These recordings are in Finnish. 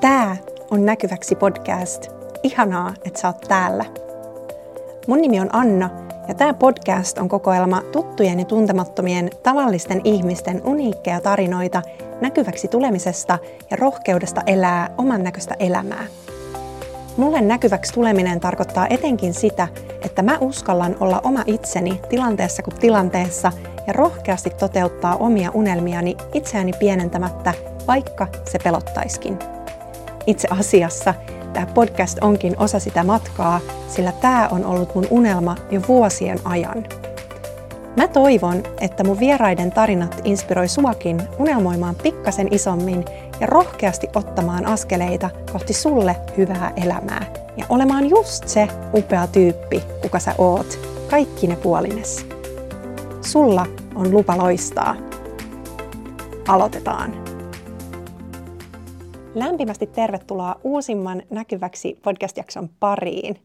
Tää on Näkyväksi podcast. Ihanaa, että sä oot täällä. Mun nimi on Anna ja tämä podcast on kokoelma tuttujen ja tuntemattomien tavallisten ihmisten uniikkeja tarinoita näkyväksi tulemisesta ja rohkeudesta elää oman näköistä elämää. Mulle näkyväksi tuleminen tarkoittaa etenkin sitä, että mä uskallan olla oma itseni tilanteessa kuin tilanteessa ja rohkeasti toteuttaa omia unelmiani itseäni pienentämättä, vaikka se pelottaiskin. Itse asiassa tämä podcast onkin osa sitä matkaa, sillä tämä on ollut mun unelma jo vuosien ajan. Mä toivon, että mun vieraiden tarinat inspiroi suakin unelmoimaan pikkasen isommin ja rohkeasti ottamaan askeleita kohti sulle hyvää elämää ja olemaan just se upea tyyppi, kuka sä oot, kaikki ne puolines. Sulla on lupa loistaa. Aloitetaan. Lämpimästi tervetuloa uusimman näkyväksi podcast-jakson pariin.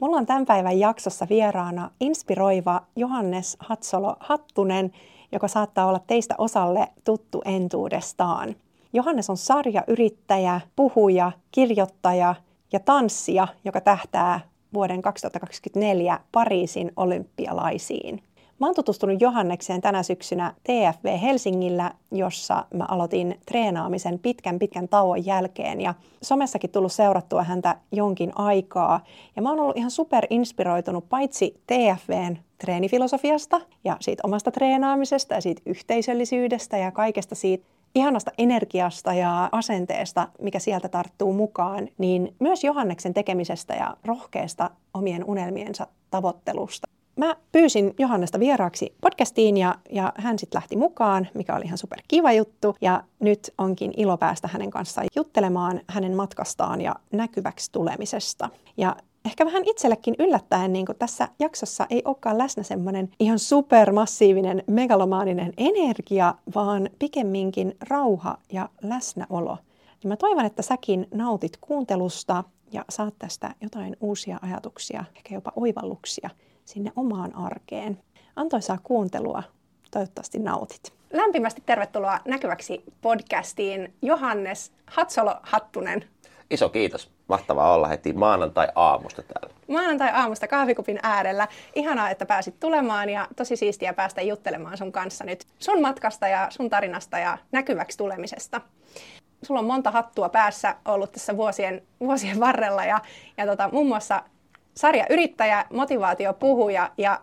Mulla on tämän päivän jaksossa vieraana inspiroiva Johannes Hatsolo Hattunen, joka saattaa olla teistä osalle tuttu entuudestaan. Johannes on sarjayrittäjä, puhuja, kirjoittaja ja tanssija, joka tähtää vuoden 2024 Pariisin olympialaisiin. Mä oon tutustunut Johannekseen tänä syksynä TFV Helsingillä, jossa mä aloitin treenaamisen pitkän pitkän tauon jälkeen ja somessakin tullut seurattua häntä jonkin aikaa. Ja mä oon ollut ihan super inspiroitunut paitsi TFVn treenifilosofiasta ja siitä omasta treenaamisesta ja siitä yhteisöllisyydestä ja kaikesta siitä ihanasta energiasta ja asenteesta, mikä sieltä tarttuu mukaan, niin myös Johanneksen tekemisestä ja rohkeasta omien unelmiensa tavoittelusta. Mä pyysin Johannesta vieraaksi podcastiin ja, ja hän sitten lähti mukaan, mikä oli ihan super kiva juttu. Ja nyt onkin ilo päästä hänen kanssaan juttelemaan hänen matkastaan ja näkyväksi tulemisesta. Ja ehkä vähän itsellekin yllättäen, niin kuin tässä jaksossa ei olekaan läsnä semmoinen ihan supermassiivinen megalomaaninen energia, vaan pikemminkin rauha ja läsnäolo. Niin mä toivon, että säkin nautit kuuntelusta ja saat tästä jotain uusia ajatuksia, ehkä jopa oivalluksia sinne omaan arkeen. Antoisaa kuuntelua. Toivottavasti nautit. Lämpimästi tervetuloa näkyväksi podcastiin Johannes Hatsolo-Hattunen. Iso kiitos. Mahtavaa olla heti maanantai-aamusta täällä. Maanantai-aamusta kahvikupin äärellä. Ihanaa, että pääsit tulemaan ja tosi siistiä päästä juttelemaan sun kanssa nyt sun matkasta ja sun tarinasta ja näkyväksi tulemisesta sulla on monta hattua päässä ollut tässä vuosien, vuosien varrella ja, ja tota, muun muassa sarjayrittäjä, motivaatiopuhuja ja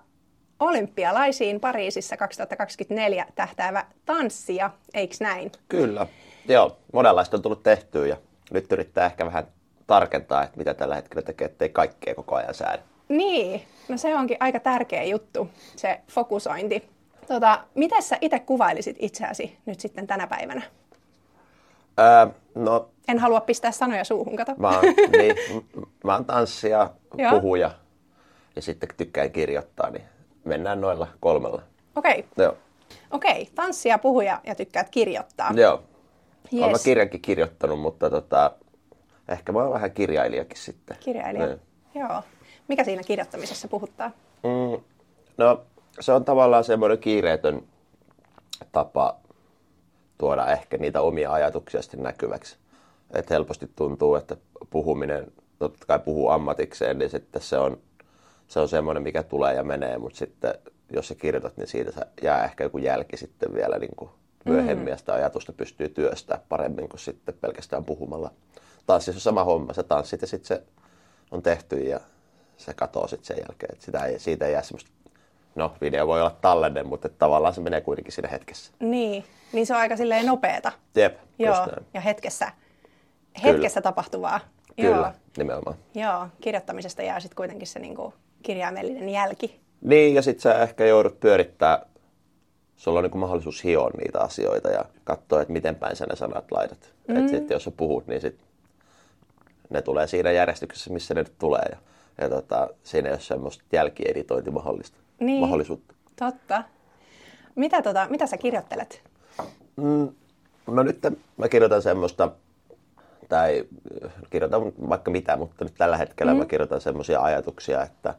olympialaisiin Pariisissa 2024 tähtäävä tanssija, eikö näin? Kyllä, joo. Monenlaista on tullut tehtyä ja nyt yrittää ehkä vähän tarkentaa, että mitä tällä hetkellä tekee, ettei kaikkea koko ajan säädä. Niin, no se onkin aika tärkeä juttu, se fokusointi. Tota, miten sä itse kuvailisit itseäsi nyt sitten tänä päivänä? Öö, no, en halua pistää sanoja suuhun, kato. Mä oon, niin, mä oon tanssija, puhuja ja sitten tykkään kirjoittaa, niin mennään noilla kolmella. Okei. Okay. Joo. Okei, okay. tanssia, puhuja ja tykkäät kirjoittaa. Joo. Yes. Olen kirjankin kirjoittanut, mutta tota, ehkä mä oon vähän kirjailijakin sitten. Kirjailija, niin. joo. Mikä siinä kirjoittamisessa puhuttaa? Mm, no, se on tavallaan semmoinen kiireetön tapa tuoda ehkä niitä omia ajatuksia sitten näkyväksi. Et helposti tuntuu, että puhuminen, totta kai puhuu ammatikseen, niin sitten se on, se on semmoinen, mikä tulee ja menee, mutta sitten jos sä kirjoitat, niin siitä jää ehkä joku jälki sitten vielä niin kuin myöhemmin, mm. ja sitä ajatusta pystyy työstämään paremmin kuin sitten pelkästään puhumalla. Tanssissa on sama homma, sä tanssit ja sitten se on tehty ja se katoo sitten sen jälkeen. Et sitä ei, siitä ei jää semmoista, no video voi olla tallenne, mutta tavallaan se menee kuitenkin siinä hetkessä. Niin, niin se on aika silleen nopeeta. Jep, Joo, ja hetkessä, hetkessä Kyllä. tapahtuvaa. Kyllä, Joo. nimenomaan. Joo, kirjoittamisesta jää sitten kuitenkin se niinku kirjaimellinen jälki. Niin, ja sitten sä ehkä joudut pyörittää, sulla on niinku mahdollisuus hioa niitä asioita ja katsoa, että miten päin sä ne sanat laitat. Mm. Että sitten jos sä puhut, niin sit ne tulee siinä järjestyksessä, missä ne nyt tulee. Ja, ja tota, siinä ei ole semmoista jälkieditointimahdollista niin, mahdollisuutta. Totta. Mitä, tota, mitä sä kirjoittelet? Mm, no nyt mä kirjoitan semmoista, tai kirjoitan vaikka mitä, mutta nyt tällä hetkellä mm. mä kirjoitan semmoisia ajatuksia, että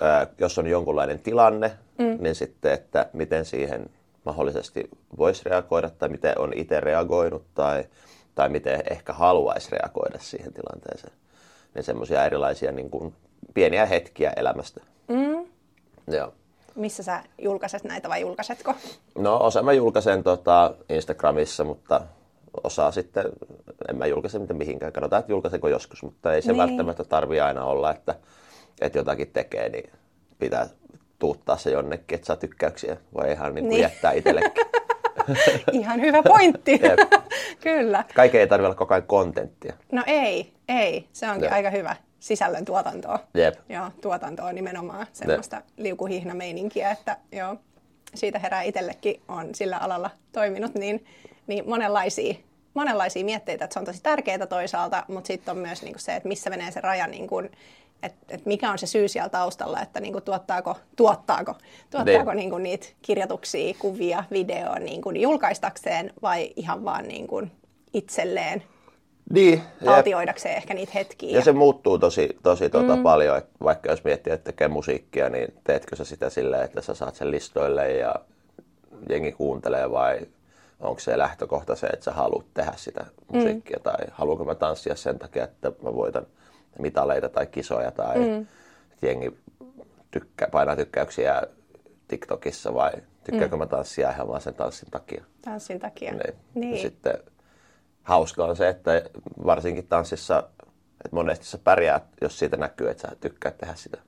ää, jos on jonkunlainen tilanne, mm. niin sitten, että miten siihen mahdollisesti voisi reagoida tai miten on itse reagoinut tai tai miten ehkä haluaisi reagoida siihen tilanteeseen. Niin semmoisia erilaisia niin kuin, pieniä hetkiä elämästä. Joo. Missä sä julkaiset näitä vai julkaisetko? No osa mä julkaisen tota, Instagramissa, mutta osaa sitten, en mä julkaise mitä mihinkään. Katsotaan, että julkaisenko joskus, mutta ei se Niin. välttämättä tarvi aina olla, että, että jotakin tekee, niin pitää tuuttaa se jonnekin, että saa tykkäyksiä. Voi ihan niin kuin Niin. jättää itsellekin. Ihan hyvä pointti. Kyllä. Kaiken ei tarvitse olla koko ajan kontenttia. No ei, ei. Se onkin Jep. aika hyvä sisällön tuotantoa. Jep. Joo, tuotantoa nimenomaan semmoista liukuhihnameininkiä, että joo, siitä herää itsellekin, on sillä alalla toiminut, niin, niin monenlaisia, monenlaisia mietteitä, että se on tosi tärkeää toisaalta, mutta sitten on myös niinku se, että missä menee se raja, niinku, että et mikä on se syy siellä taustalla, että niinku, tuottaako, tuottaako, tuottaako Niin. niinku, niitä kirjoituksia, kuvia, videoa niinku, julkaistakseen vai ihan vaan niinku, itselleen Niin, jep. taltioidakseen ehkä niitä hetkiä. Ja se muuttuu tosi, tosi tuota mm. paljon, että vaikka jos miettii, että tekee musiikkia, niin teetkö sä sitä silleen, että sä saat sen listoille ja jengi kuuntelee vai onko se lähtökohta se, että sä haluat tehdä sitä musiikkia mm. tai haluanko mä tanssia sen takia, että mä voitan mitaleita tai kisoja tai mm. että jengi tykkää, painaa tykkäyksiä TikTokissa vai tykkääkö mm. mä tanssia ihan vaan sen tanssin takia. Tanssin takia. Niin. Niin. Ja sitten hauska on se, että varsinkin tanssissa, että monesti sä pärjäät, jos siitä näkyy, että sä tykkäät tehdä sitä.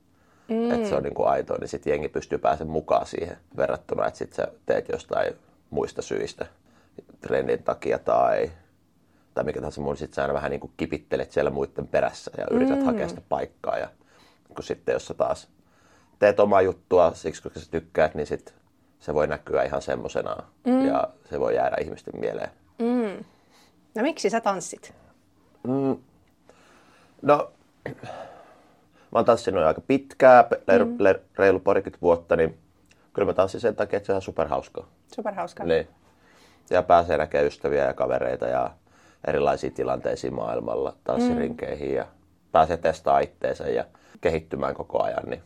Mm. Että se on niin kuin aitoa, niin sitten jengi pystyy pääsemään mukaan siihen verrattuna, että sitten sä teet jostain muista syistä, trendin takia tai, tai mikä tahansa muu, niin sitten sä aina vähän niin kuin kipittelet siellä muiden perässä ja yrität mm. hakea sitä paikkaa. Ja kun sitten jos sä taas teet omaa juttua siksi, koska sä tykkäät, niin sit se voi näkyä ihan semmosena mm. ja se voi jäädä ihmisten mieleen. No miksi sä tanssit? No, mä oon tanssinut aika pitkää, reilu, mm. reilu parikymmentä vuotta, niin kyllä mä tanssin sen takia, että se on superhauskaa. Superhauska. Niin. Ja pääsee näkemään ystäviä ja kavereita ja erilaisiin tilanteisiin maailmalla, tanssirinkeihin ja pääsee testaamaan itteensä ja kehittymään koko ajan. Niin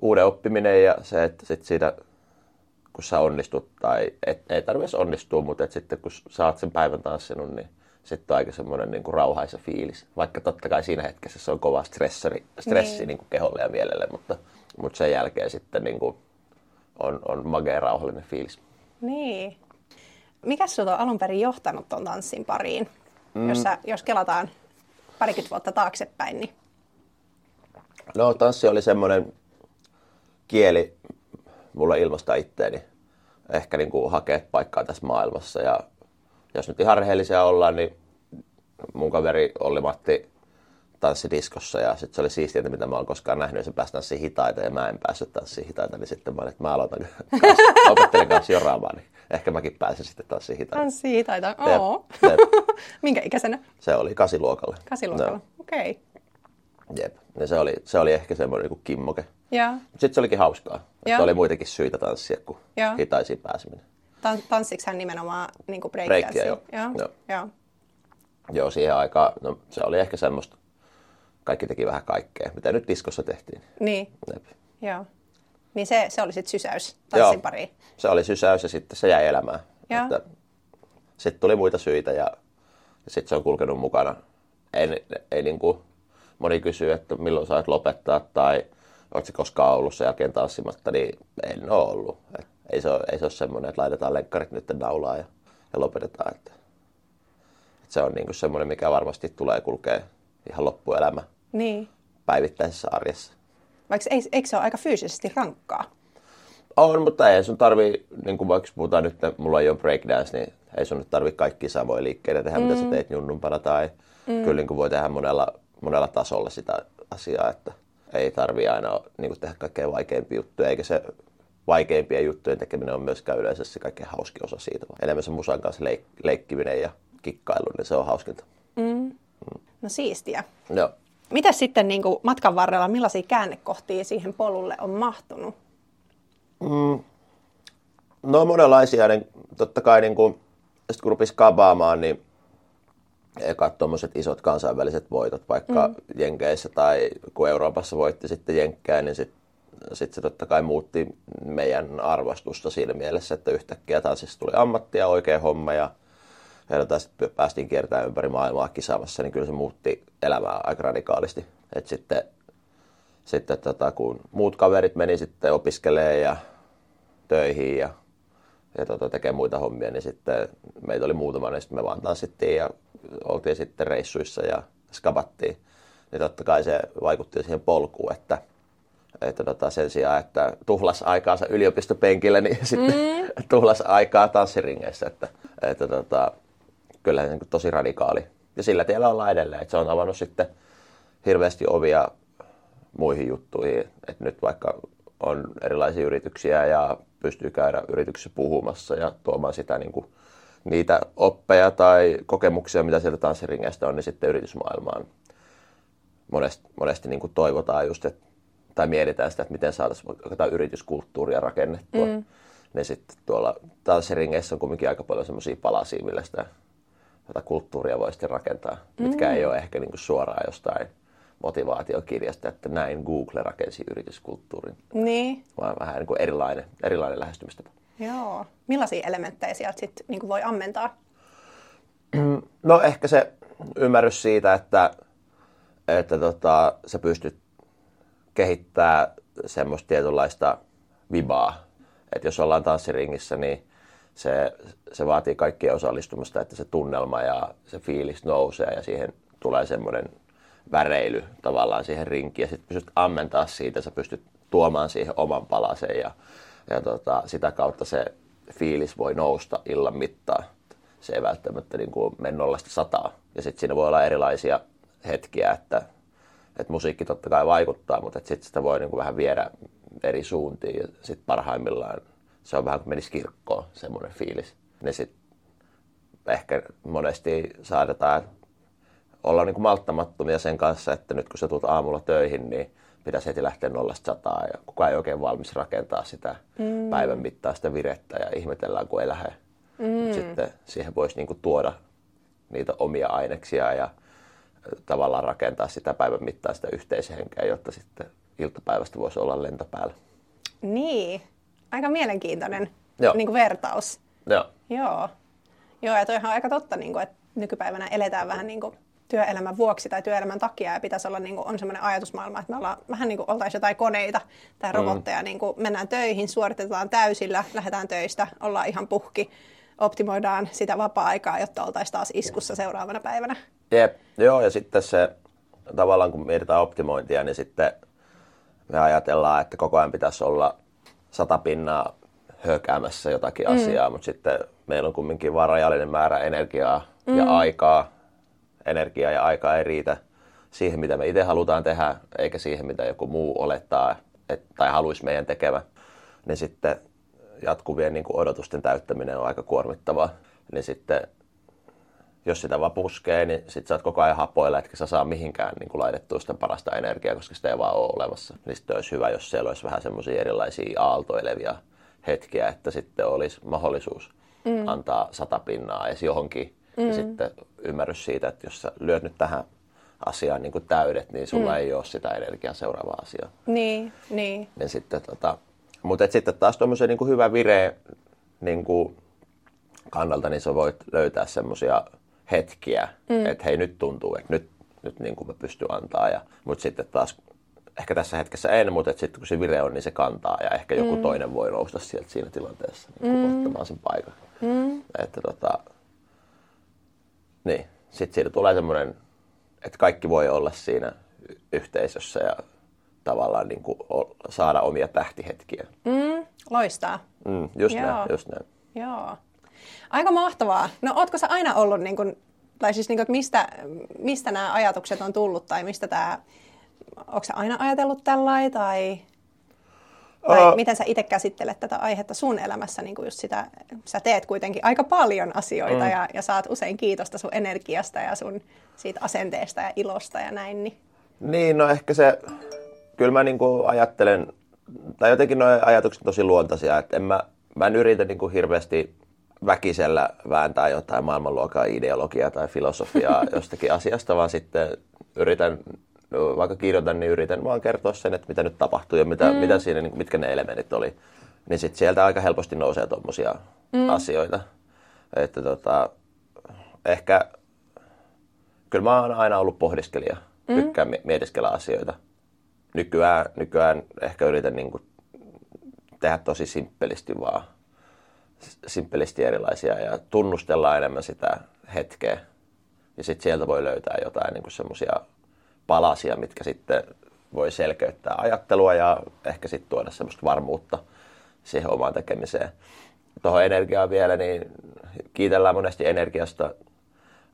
uuden oppiminen ja se, että sit siitä, kun sä onnistut, tai et, ei tarvitse onnistua, mutta et sitten kun oot sen päivän tanssinut, niin sitten on aika semmoinen niin kuin rauhaisa fiilis. Vaikka totta kai siinä hetkessä se on kova stressori, stressi Niin. niin. kuin keholle ja mielelle, mutta, mutta sen jälkeen sitten niin kuin on, on magea rauhallinen fiilis. Niin. Mikä sut on alun perin johtanut ton tanssin pariin? Mm. Jos, sä, jos kelataan parikymmentä vuotta taaksepäin, niin No tanssi oli semmoinen kieli mulle ilmaista itteeni. Ehkä niin kuin hakea paikkaa tässä maailmassa. Ja jos nyt ihan rehellisiä ollaan, niin mun kaveri Olli Matti tanssi diskossa ja sitten se oli siistiä, mitä mä oon koskaan nähnyt, ja se pääsi tanssiin hitaita ja mä en päässyt tanssiin hitaita, niin sitten mä olin, että mä aloitan kanssa, opettelen kanssa joraamaan, niin ehkä mäkin pääsen sitten tanssiin hitaita. tanssii taita. Jep, Oo. jep. Minkä ikäisenä? Se oli kasiluokalla. Kasiluokalla. No, Okei. Okay. jep. Ja se oli, se oli ehkä semmoinen niin kimmoke. Ja Sitten se olikin hauskaa. Että oli muitakin syitä tanssia kuin Joo. hitaisiin pääseminen. tan- tanssiksi hän nimenomaan niin kuin Breikkiä, joo. Joo. Joo. joo. Joo, siihen aikaan, no se oli ehkä semmoista, kaikki teki vähän kaikkea, mitä nyt diskossa tehtiin. Niin, Jep. joo. Niin se, se oli sitten sysäys tanssin pariin. se oli sysäys ja sitten se jäi elämään. Joo. Sitten tuli muita syitä ja, ja sitten se on kulkenut mukana. Ei, ei niin kuin, moni kysyy, että milloin sait lopettaa tai oletko koskaan ollut sen jälkeen tanssimatta, niin en ole ollut. Et ei, se ole, ei se ole semmoinen, että laitetaan lenkkarit nyt naulaan ja, ja lopetetaan. Että, että se on niin semmoinen, mikä varmasti tulee kulkea ihan loppuelämä Niin. päivittäisessä arjessa. Vaikka ei, eikö se ole aika fyysisesti rankkaa? On, mutta ei sun tarvii, niin kuin vaikka puhutaan nyt, että mulla ei ole breakdance, niin ei sun nyt tarvii kaikki samoja liikkeitä tehdä, mm. mitä sä teet junnumpana. Tai mm. kyllä niin kuin voi tehdä monella, monella tasolla sitä asiaa, että ei tarvii aina niin kuin tehdä kaikkein vaikeimpia juttuja, eikä se vaikeimpien juttujen tekeminen on myöskään yleensä se kaikkein hauskin osa siitä. Enemmän se musan kanssa leik- leikkiminen ja kikkailu, niin se on hauskinta. No siistiä. Joo. Mitä sitten niin kuin matkan varrella, millaisia käännekohtia siihen polulle on mahtunut? No monenlaisia, niin totta kai niin kun, sit kun rupesi kabaamaan, niin ekat tuommoiset isot kansainväliset voitot, vaikka mm. Jenkeissä tai kun Euroopassa voitti sitten Jenkkää, niin sitten sit se totta kai muutti meidän arvostusta siinä mielessä, että yhtäkkiä tanssista tuli ammatti ja oikea homma ja sitten päästiin kiertämään ympäri maailmaa kisaamassa, niin kyllä se muutti elämää aika radikaalisti. Et sitten sitten tota, kun muut kaverit meni sitten opiskelee ja töihin ja, ja tota, tekee muita hommia, niin sitten meitä oli muutama, niin sitten me vaan tanssittiin ja oltiin sitten reissuissa ja skabattiin. Niin totta kai se vaikutti siihen polkuun, että, että tota, sen sijaan, että tuhlas aikaansa yliopistopenkillä, niin sitten mm. tuhlas aikaa tanssiringeissä. Että, että tota, kyllä se niin tosi radikaali. Ja sillä tiellä ollaan edelleen, että se on avannut sitten hirveästi ovia muihin juttuihin. Et nyt vaikka on erilaisia yrityksiä ja pystyy käydä yrityksessä puhumassa ja tuomaan sitä niin kuin, niitä oppeja tai kokemuksia, mitä sieltä tanssiringeistä on, niin sitten yritysmaailmaan monesti, monesti niin kuin toivotaan just, että, tai mietitään sitä, että miten saataisiin jotain yrityskulttuuria rakennettua. Mm. Niin sitten tuolla tanssiringeissä on kuitenkin aika paljon semmoisia palasia, millä sitä tätä kulttuuria voi sitten rakentaa, mitkä mm. ei ole ehkä niin kuin suoraan jostain motivaatiokirjasta, että näin Google rakensi yrityskulttuurin. Niin. Vaan vähän niin kuin erilainen, erilainen lähestymistapa. Joo. Millaisia elementtejä sieltä sitten niin voi ammentaa? No ehkä se ymmärrys siitä, että, että tota, sä pystyt kehittämään semmoista tietynlaista vibaa. Että jos ollaan tanssiringissä, niin se, se vaatii kaikkien osallistumista, että se tunnelma ja se fiilis nousee ja siihen tulee semmoinen väreily tavallaan siihen rinkiin ja sitten pystyt ammentaa siitä, sä pystyt tuomaan siihen oman palasen ja, ja tota, sitä kautta se fiilis voi nousta illan mittaan. Se ei välttämättä niin kuin mene nollasta sataa. Ja sitten siinä voi olla erilaisia hetkiä, että, että musiikki totta kai vaikuttaa, mutta sitten sitä voi niin kuin vähän viedä eri suuntiin. Ja sitten parhaimmillaan se on vähän kuin menisi kirkkoon, semmoinen fiilis. Niin sitten ehkä monesti saadetaan olla niin kuin malttamattomia sen kanssa, että nyt kun sä tulet aamulla töihin, niin pitäisi heti lähteä nollasta sataa ja kukaan ei oikein valmis rakentaa sitä mm. päivän mittaista virettä ja ihmetellään, kun ei lähde. Mm. Sitten siihen voisi niin kuin tuoda niitä omia aineksia ja tavallaan rakentaa sitä päivän mittaista yhteishenkeä, jotta sitten iltapäivästä voisi olla lento päällä. Niin, aika mielenkiintoinen Joo. Niin kuin vertaus. Joo. Joo. Joo, ja toihan on aika totta, niin kuin, että nykypäivänä eletään vähän niin kuin työelämän vuoksi tai työelämän takia ja pitäisi olla niin kuin, on sellainen ajatusmaailma, että me ollaan vähän niin kuin oltaisiin jotain koneita tai mm. robotteja, mm. niin kuin mennään töihin, suoritetaan täysillä, lähdetään töistä, ollaan ihan puhki, optimoidaan sitä vapaa-aikaa, jotta oltaisiin taas iskussa seuraavana päivänä. Jep, joo ja sitten se tavallaan kun mietitään optimointia, niin sitten me ajatellaan, että koko ajan pitäisi olla sata pinnaa hökäämässä jotakin mm. asiaa, mutta sitten meillä on kumminkin vain rajallinen määrä energiaa mm. ja aikaa energiaa ja aikaa ei riitä siihen, mitä me itse halutaan tehdä, eikä siihen, mitä joku muu olettaa et, tai haluaisi meidän tekevä, niin sitten jatkuvien niin kuin odotusten täyttäminen on aika kuormittavaa. Niin sitten jos sitä vaan puskee, niin sitten sä oot koko ajan hapoilla, etkä sä saa mihinkään niin kuin laitettua sitä parasta energiaa, koska sitä ei vaan ole olemassa. Niin sitten olisi hyvä, jos siellä olisi vähän semmoisia erilaisia aaltoilevia hetkiä, että sitten olisi mahdollisuus mm. antaa sata pinnaa edes johonkin Mm. Ja sitten ymmärrys siitä, että jos sä lyöt nyt tähän asiaan niin kuin täydet, niin sulla mm. ei ole sitä energiaa seuraavaa asiaa. Niin, niin. niin sitten, tota, mutta sitten taas tuommoisen niin hyvä vireen niin kuin kannalta, niin sä voit löytää semmoisia hetkiä, mm. että hei nyt tuntuu, että nyt, nyt niin kuin mä pystyn antaa. Ja, mutta sitten taas ehkä tässä hetkessä en, mutta sitten kun se vire on, niin se kantaa ja ehkä joku mm. toinen voi nousta sieltä siinä tilanteessa niin mm. ottamaan sen paikan. Mm. Että tota, niin, sitten siitä tulee semmoinen, että kaikki voi olla siinä yhteisössä ja tavallaan niin kuin saada omia tähtihetkiä. Mm, loistaa. Mm, just Joo. näin, just näin. Joo. Aika mahtavaa. No ootko sä aina ollut, niin kuin, tai siis niin kuin, mistä, mistä nämä ajatukset on tullut, tai mistä tämä, onko sä aina ajatellut tällä tai vai uh, miten sä itse käsittelet tätä aihetta sun elämässä, niin kuin just sitä, sä teet kuitenkin aika paljon asioita mm. ja, ja saat usein kiitosta sun energiasta ja sun siitä asenteesta ja ilosta ja näin. Niin, niin no ehkä se, kyllä mä niin kuin ajattelen, tai jotenkin nuo ajatukset tosi luontaisia, että en mä, mä en yritä niin kuin hirveästi väkisellä vääntää jotain maailmanluokan ideologiaa tai filosofiaa jostakin asiasta, vaan sitten yritän vaikka kirjoitan, niin yritän vaan kertoa sen, että mitä nyt tapahtuu ja mitä, mm. mitä siinä, niin mitkä ne elementit oli. Niin sitten sieltä aika helposti nousee tuommoisia mm. asioita. Että tota, ehkä, kyllä mä oon aina ollut pohdiskelija. Mm. Tykkään mietiskellä asioita. Nykyään, nykyään ehkä yritän niin kuin tehdä tosi simppelisti vaan. Simppelisti erilaisia ja tunnustella enemmän sitä hetkeä. Ja sitten sieltä voi löytää jotain niin semmoisia palasia, mitkä sitten voi selkeyttää ajattelua ja ehkä sitten tuoda semmoista varmuutta siihen omaan tekemiseen. Tuohon energiaan vielä, niin kiitellään monesti energiasta,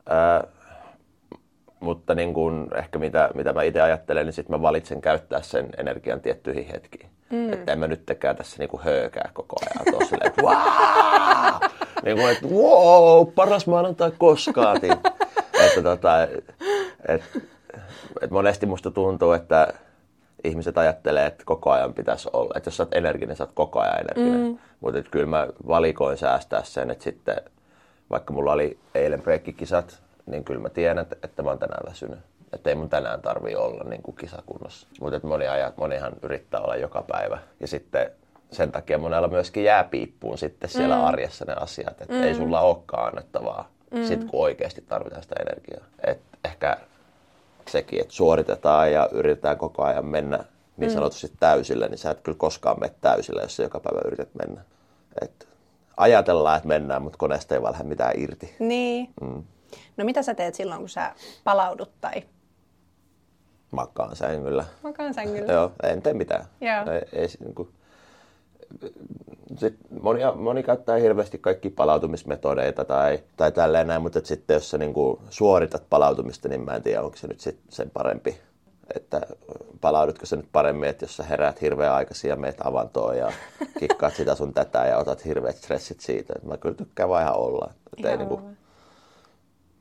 ää, mutta niin kun ehkä mitä, mitä mä itse ajattelen, niin sitten mä valitsen käyttää sen energian tiettyihin hetkiin. Mm. Että en mä nyt tekään tässä niinku höökää koko ajan tuossa että wow! niin kuin, että wow, paras maanantai koskaan. että tota, et, et monesti musta tuntuu, että ihmiset ajattelee, että koko ajan pitäisi olla. Että jos sä oot energinen, sä oot koko ajan energinen. Mm. Mutta kyllä mä valikoin säästää sen, että sitten vaikka mulla oli eilen breikkikisat, niin kyllä mä tiedän, että, että mä oon tänään väsynyt. Että ei mun tänään tarvii olla niin kuin kisakunnossa. Mutta moni ajat, monihan yrittää olla joka päivä. Ja sitten sen takia monella myöskin jää piippuun sitten siellä mm. arjessa ne asiat. Että mm. ei sulla olekaan annettavaa mm. sit kun oikeasti tarvitaan sitä energiaa. Et ehkä sekin, että suoritetaan ja yritetään koko ajan mennä niin mm. sanotusti täysillä, niin sä et kyllä koskaan mene täysillä, jos sä joka päivä yrität mennä. Et ajatellaan, että mennään, mutta koneesta ei vaan lähde mitään irti. Niin. Mm. No mitä sä teet silloin, kun sä palaudut tai? Makaan sängyllä. Makaan sängyllä. Joo, en tee mitään. Joo. Ei, ei, niin kuin, sit moni, moni käyttää hirveästi kaikki palautumismetodeita tai, tai tälleen näin, mutta sitten jos sä niin kuin suoritat palautumista, niin mä en tiedä, onko se nyt sit sen parempi. Että palaudutko se nyt paremmin, että jos sä heräät hirveän aikaisin ja meet avantoon ja kikkaat sitä sun tätä ja otat hirveät stressit siitä. Mä kyllä tykkään vaan ihan olla. Että ei niin kuin,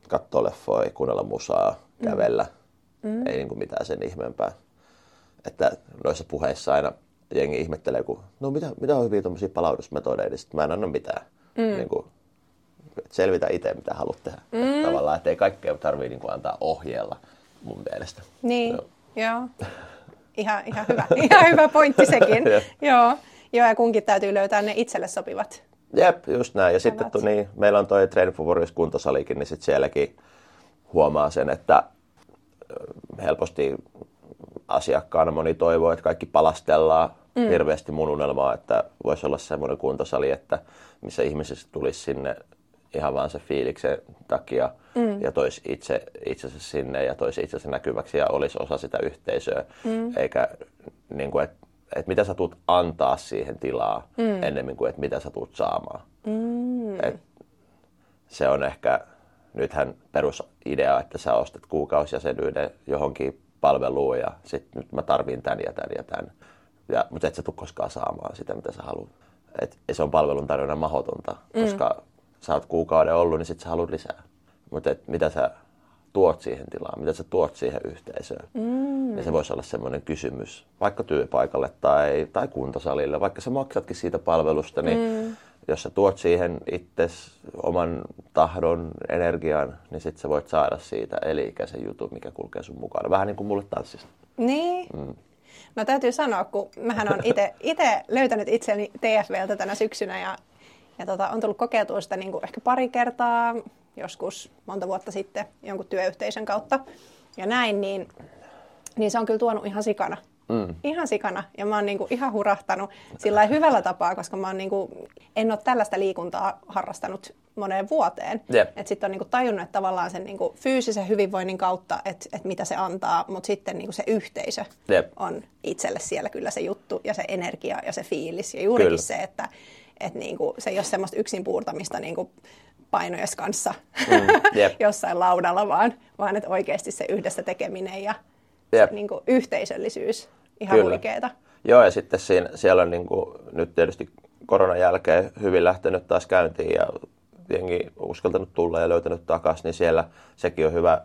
katsoa leffoja, kuunnella musaa, mm. kävellä. Mm. Ei niin kuin mitään sen ihmeempää. Että noissa puheissa aina jengi ihmettelee, kun no mitä, mitä on hyviä tuommoisia palautusmetodeja, niin mä en anna mitään. Mm. Niin kuin, selvitä itse, mitä haluat tehdä. Mm. Tavallaan, että ei kaikkea tarvitse niin antaa ohjeella mun mielestä. Niin, no. joo. Ihan, ihan, hyvä. ihan hyvä pointti sekin. joo. joo, ja kunkin täytyy löytää ne itselle sopivat. Jep, just näin. Ja sitten tu, niin, meillä on toi Train for Warriors kuntosalikin, niin sitten sielläkin huomaa sen, että helposti asiakkaana moni toivoo, että kaikki palastellaan mm. hirveästi mun unelmaa, että voisi olla semmoinen kuntosali, että missä ihmiset tulisi sinne ihan vaan se fiiliksen takia mm. ja toisi itse, itsensä sinne ja toisi itsensä näkyväksi ja olisi osa sitä yhteisöä. Mm. Eikä niin kuin, että et mitä sä tulet antaa siihen tilaa mm. ennemmin kuin että mitä sä tulet saamaan. Mm. Et se on ehkä nythän perusidea, että sä ostat kuukausijäsenyyden johonkin palveluun ja sitten nyt mä tarvin tän ja tän ja tän. Ja, mutta et sä tule koskaan saamaan sitä, mitä sä haluat. Et, ja se on palvelun tarjonnan mahdotonta, mm. koska sä oot kuukauden ollut, niin sit sä haluat lisää. Mutta mitä sä tuot siihen tilaan, mitä sä tuot siihen yhteisöön. Mm. niin se voisi olla semmoinen kysymys, vaikka työpaikalle tai, tai kuntosalille, vaikka sä maksatkin siitä palvelusta, niin mm. Jos sä tuot siihen itse oman tahdon, energian, niin sit sä voit saada siitä eli-ikäisen jutun, mikä kulkee sun mukana. Vähän niin kuin mulle tanssista. Niin. Mm. No täytyy sanoa, kun mähän on itse löytänyt itseni TFVltä tänä syksynä ja, ja tota, on tullut kokeiltua sitä niin kuin ehkä pari kertaa, joskus monta vuotta sitten jonkun työyhteisön kautta ja näin, niin, niin se on kyllä tuonut ihan sikana. Mm. Ihan sikana. Ja mä oon niinku ihan hurahtanut sillä hyvällä tapaa, koska mä oon niinku, en ole tällaista liikuntaa harrastanut moneen vuoteen. Yep. Että sitten on niinku tajunnut, että tavallaan sen niinku fyysisen hyvinvoinnin kautta, että et mitä se antaa, mutta sitten niinku se yhteisö yep. on itselle siellä kyllä se juttu ja se energia ja se fiilis. Ja juurikin kyllä. se, että et niinku, se ei ole semmoista yksin puurtamista niinku painojes kanssa mm, yep. jossain laudalla, vaan, vaan että oikeasti se yhdessä tekeminen ja yep. niinku, yhteisöllisyys ihan Kyllä. huikeeta. Joo, ja sitten siinä, siellä on niin kuin, nyt tietysti koronan jälkeen hyvin lähtenyt taas käyntiin ja jengi uskaltanut tulla ja löytänyt takaisin, niin siellä sekin on hyvä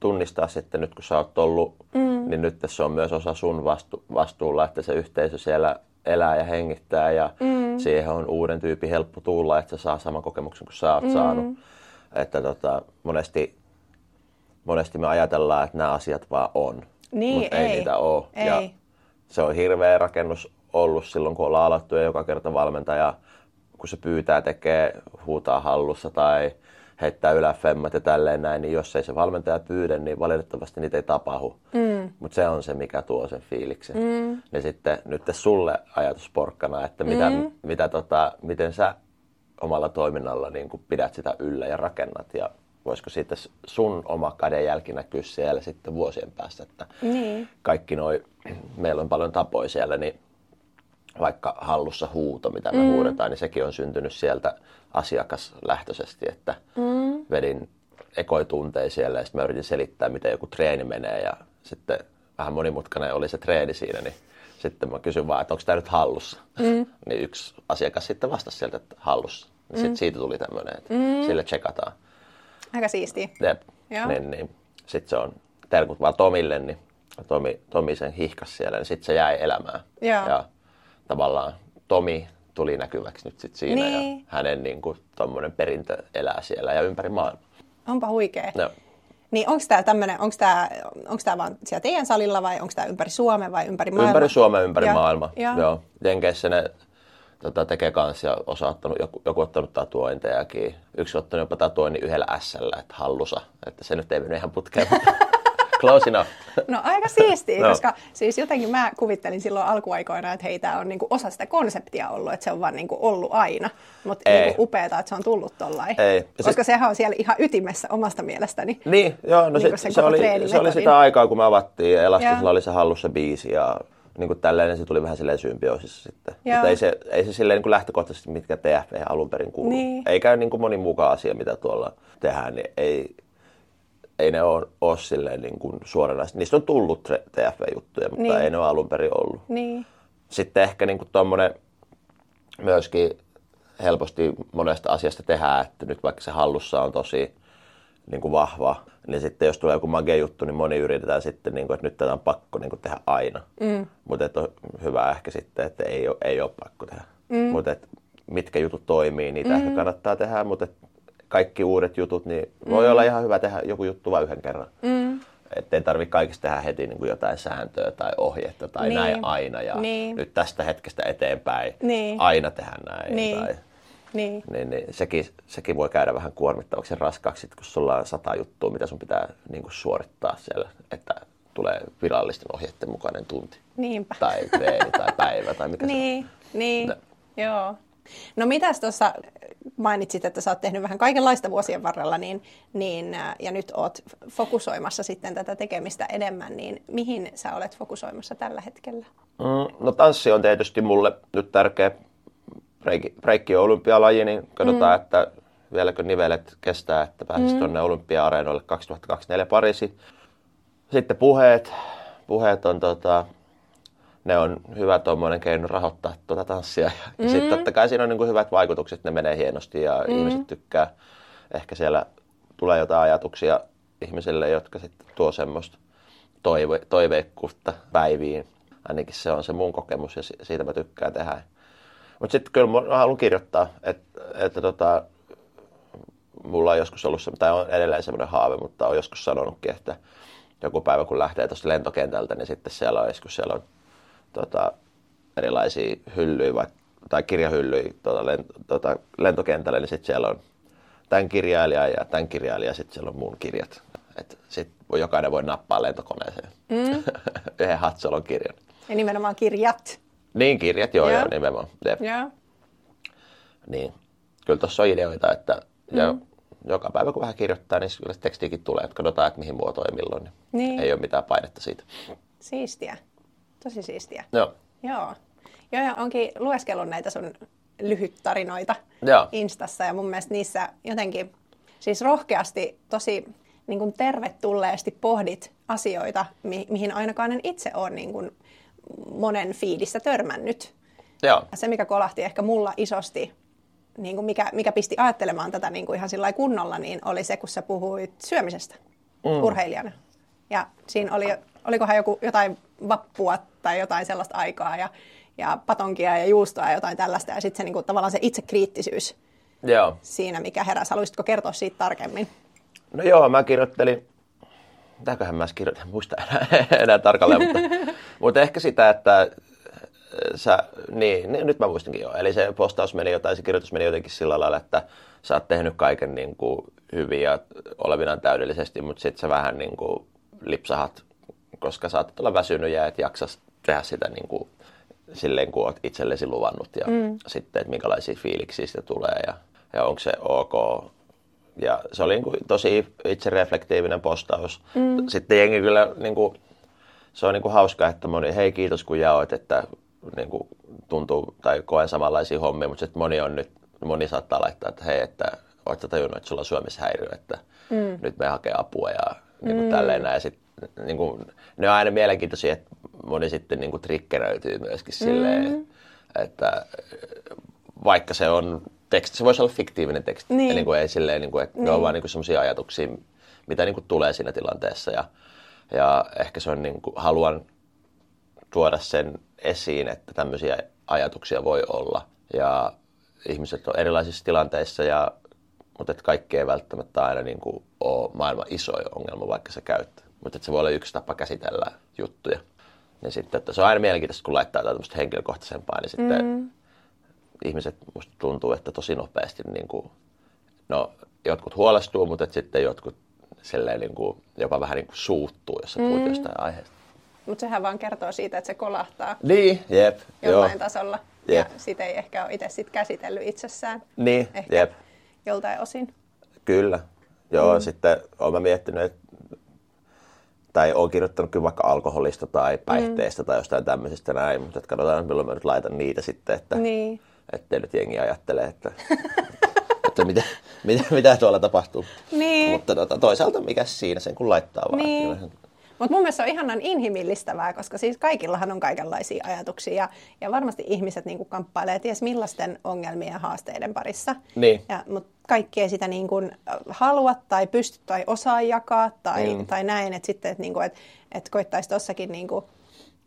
tunnistaa sitten nyt, kun sä oot ollut, mm. niin nyt se on myös osa sun vastu- vastuulla, että se yhteisö siellä elää ja hengittää ja mm. siihen on uuden tyypin helppo tulla, että se saa saman kokemuksen kuin sä oot mm. saanut. Että tota, monesti, monesti me ajatellaan, että nämä asiat vaan on, niin, mutta ei, ei niitä ole. Ei. Ja se on hirveä rakennus ollut silloin, kun ollaan alettu ja joka kerta valmentaja, kun se pyytää, tekee, huutaa hallussa tai heittää yläfemmat ja tälleen näin, niin jos ei se valmentaja pyydä, niin valitettavasti niitä ei tapahdu. Mm. Mutta se on se, mikä tuo sen fiiliksen. Mm. Ja sitten nyt sulle ajatusporkkana, että mitä, mm. mitä tota, miten sä omalla toiminnalla niin pidät sitä yllä ja rakennat ja voisiko siitä sun oma kädenjälki näkyä siellä sitten vuosien päästä, että niin. kaikki noi, meillä on paljon tapoja siellä, niin vaikka hallussa huuto, mitä me mm. huudetaan, niin sekin on syntynyt sieltä asiakaslähtöisesti, että mm. vedin ekoitunteja siellä ja sitten mä yritin selittää, miten joku treeni menee ja sitten vähän monimutkainen oli se treeni siinä, niin sitten mä kysyin vaan, että onko tämä nyt hallussa. Mm. niin yksi asiakas sitten vastasi sieltä, että hallussa. Niin mm. Sitten siitä tuli tämmöinen, että mm. sille tsekataan. Aika siisti. Jep. Niin, niin. Sitten se on terkut vaan Tomille, niin Tomi, Tomi sen hihkas siellä, niin sitten se jäi elämään. Joo. Ja tavallaan Tomi tuli näkyväksi nyt sit siinä niin. ja hänen niin kuin, perintö elää siellä ja ympäri maailmaa. Onpa huikea. No. Niin onko tämä tämmöinen, onko tämä, onko tämä vaan siellä teidän salilla vai onko tämä ympäri Suomea vai ympäri maailmaa? Ympäri Suomea, ympäri ja, maailmaa. Ja. Joo. Jenkeissä ne tota, tekee kanssa ja osa ottanut, joku, joku ottanut tatuointejakin. Yksi ottanut jopa tatuoinnin yhdellä s että hallusa. Että se nyt ei mennyt ihan putkeen. Close enough. No aika siistiä, no. koska siis jotenkin mä kuvittelin silloin alkuaikoina, että hei, tämä on niinku osa sitä konseptia ollut, että se on vaan niinku ollut aina. Mutta niinku upeeta, että se on tullut tollain. Ei. Koska se... sehän on siellä ihan ytimessä omasta mielestäni. Niin, joo, no niin se, se, oli, se oli sitä aikaa, kun me avattiin. Elastisella oli se hallussa biisi ja niin kuin tällainen se tuli vähän silleen symbioosissa sitten. Joo. Mutta ei se, ei se silleen niin kuin lähtökohtaisesti, mitkä TFP alun perin kuuluu. Niin. Eikä niin kuin moni mukaan asia, mitä tuolla tehdään, niin ei, ei ne ole, ole silleen niin kuin suoranaisesti. Niistä on tullut TFP-juttuja, mutta niin. ei ne ole alun perin ollut. Niin. Sitten ehkä niin kuin tommonen myöskin helposti monesta asiasta tehdään, että nyt vaikka se hallussa on tosi niin kuin vahva, niin sitten jos tulee joku magia juttu, niin moni yritetään sitten, niin kuin, että nyt tätä on pakko niin kuin tehdä aina. Mm. Mutta on hyvä ehkä sitten, että ei ole, ei ole pakko tehdä. Mm. Mutta mitkä jutut toimii, niitä mm. ehkä kannattaa tehdä, mutta kaikki uudet jutut, niin voi mm. olla ihan hyvä tehdä joku juttu vain yhden kerran. Mm. Että ei tarvitse kaikista tehdä heti niin kuin jotain sääntöä tai ohjetta tai niin. näin aina ja niin. nyt tästä hetkestä eteenpäin niin. aina tehdä näin. Niin. Tai, niin. Niin, niin sekin, sekin voi käydä vähän kuormittavaksi ja raskaaksi, kun sulla on sata juttua, mitä sun pitää niin kuin suorittaa siellä, että tulee virallisten ohjeiden mukainen tunti. Niinpä. Tai treeni tai päivä tai mikä niin, se on. Niin, no. joo. No mitäs tuossa mainitsit, että sä oot tehnyt vähän kaikenlaista vuosien varrella, niin, niin, ja nyt oot fokusoimassa sitten tätä tekemistä enemmän, niin mihin sä olet fokusoimassa tällä hetkellä? Mm, no tanssi on tietysti mulle nyt tärkeä breikki, breikki on olympialaji, niin katsotaan, mm. että vieläkö nivelet kestää, että pääsisi mm. tuonne olympia-areenoille 2024 Pariisi. Sitten puheet. Puheet on tota, ne on hyvä tuommoinen keino rahoittaa tuota tanssia. Ja mm. sitten totta kai siinä on niin kuin hyvät vaikutukset, ne menee hienosti ja mm. ihmiset tykkää. Ehkä siellä tulee jotain ajatuksia ihmisille, jotka sitten tuo semmoista toive, toiveikkuutta päiviin. Ainakin se on se mun kokemus ja siitä mä tykkään tehdä. Mutta sitten kyllä mä haluan kirjoittaa, että, että tota, mulla on joskus ollut se, tai on edelleen semmoinen haave, mutta on joskus sanonutkin, että joku päivä kun lähtee tuosta lentokentältä, niin sitten siellä on joskus siellä on tota, erilaisia hyllyjä vai, tai kirjahyllyjä tuota, lent, tota, lentokentällä, niin sitten siellä on tämän kirjailija ja tämän kirjailija, ja sitten siellä on mun kirjat. Sitten jokainen voi nappaa lentokoneeseen mm. yhden Hatsolon kirjan. Ja nimenomaan kirjat. Niin, kirjat, joo, yeah. joo nimenomaan. Jep. Yeah. Niin, kyllä tuossa on ideoita, että mm. ja joka päivä kun vähän kirjoittaa, niin kyllä tekstiikin tulee, että katsotaan, että mihin muotoon ja milloin. Niin niin. Ei ole mitään painetta siitä. Siistiä. Tosi siistiä. Joo. Joo. Joo, ja onkin lueskellut näitä sun lyhyt tarinoita Joo. Instassa, ja mun mielestä niissä jotenkin siis rohkeasti tosi niin kuin tervetulleesti pohdit asioita, mi- mihin ainakaan en itse ole niin kuin monen fiidissä törmännyt. Joo. Se, mikä kolahti ehkä mulla isosti, niin kuin mikä, mikä pisti ajattelemaan tätä niin kuin ihan sillä kunnolla, niin oli se, kun sä puhuit syömisestä mm. urheilijana. Ja siinä oli, olikohan joku, jotain vappua tai jotain sellaista aikaa ja, ja patonkia ja juustoa ja jotain tällaista. Ja sitten se niin kuin, tavallaan se itsekriittisyys Joo. siinä, mikä heräsi. Haluaisitko kertoa siitä tarkemmin? No joo, mä kirjoittelin, mitäköhän mä kirjoitin, muista enää, enää tarkalleen, mutta, mutta ehkä sitä, että sä, niin, niin, nyt mä muistinkin jo. Eli se postaus meni jotain, se kirjoitus meni jotenkin sillä lailla, että sä oot tehnyt kaiken niin kuin hyvin ja olevinaan täydellisesti, mutta sitten sä vähän niin kuin lipsahat, koska saatat olla väsynyt ja et jaksa tehdä sitä niin kuin silleen, kun oot itsellesi luvannut ja mm. sitten, että minkälaisia fiiliksiä siitä tulee ja, ja onko se ok. Ja se oli niin kuin tosi itsereflektiivinen postaus. Mm. Sitten jengi kyllä, niin kuin, se on niin kuin hauska, että moni, hei kiitos kun jaoit, että niin kuin, tuntuu tai koen samanlaisia hommia, mutta sitten moni on nyt, moni saattaa laittaa, että hei, että oletko tajunnut, että sulla on syömishäiriö, että mm. nyt me hakee apua ja niin kuin mm. tälleen näin. Sit, niin kuin, ne on aina mielenkiintoisia, että moni sitten niin kuin triggeröityy myöskin silleen, mm. että vaikka se on teksti, se voisi olla fiktiivinen teksti, niin. Ja niin kuin ei silleen, niin kuin, että niin. ne on vaan niin sellaisia ajatuksia, mitä niin kuin tulee siinä tilanteessa ja, ja ehkä se on niin kuin, haluan tuoda sen esiin, että tämmöisiä ajatuksia voi olla ja ihmiset on erilaisissa tilanteissa ja mutta että kaikki ei välttämättä aina niin kuin ole maailman isoin ongelma, vaikka se käyttää. Mutta että se voi olla yksi tapa käsitellä juttuja. Niin sitten, että se on aina mielenkiintoista, kun laittaa jotain tämmöistä henkilökohtaisempaa, niin sitten mm. Ihmiset musta tuntuu, että tosi nopeasti niin kuin, no jotkut huolestuu, mutta että sitten jotkut silleen niin kuin, jopa vähän niin kuin suuttuu, jos sä puhut mm. jostain aiheesta. Mutta sehän vaan kertoo siitä, että se kolahtaa niin, jep, jollain joo. tasolla. Jep. Ja sitä ei ehkä ole itse sit käsitellyt itsessään. Niin, ehkä jep. joltain osin. Kyllä. Joo, mm. sitten olen miettinyt, että tai olen kirjoittanut kyllä vaikka alkoholista tai päihteistä mm. tai jostain tämmöisestä näin, mutta katsotaan, milloin mä nyt laitan niitä sitten, että niin. Ettei nyt jengi ajattele, että, että mitä, mitä, mitä tuolla tapahtuu. Niin. Mutta tota, toisaalta mikä siinä sen kun laittaa vaan. Niin. Mutta mun mielestä se on ihanan inhimillistävää, koska siis kaikillahan on kaikenlaisia ajatuksia ja, ja varmasti ihmiset niin kamppailee ties millaisten ongelmien ja haasteiden parissa. Niin. Ja, mutta kaikki ei sitä niin kuin halua tai pysty tai osaa jakaa tai, mm. tai näin, että sitten että niin kuin, että, että koittaisi tuossakin niin kuin,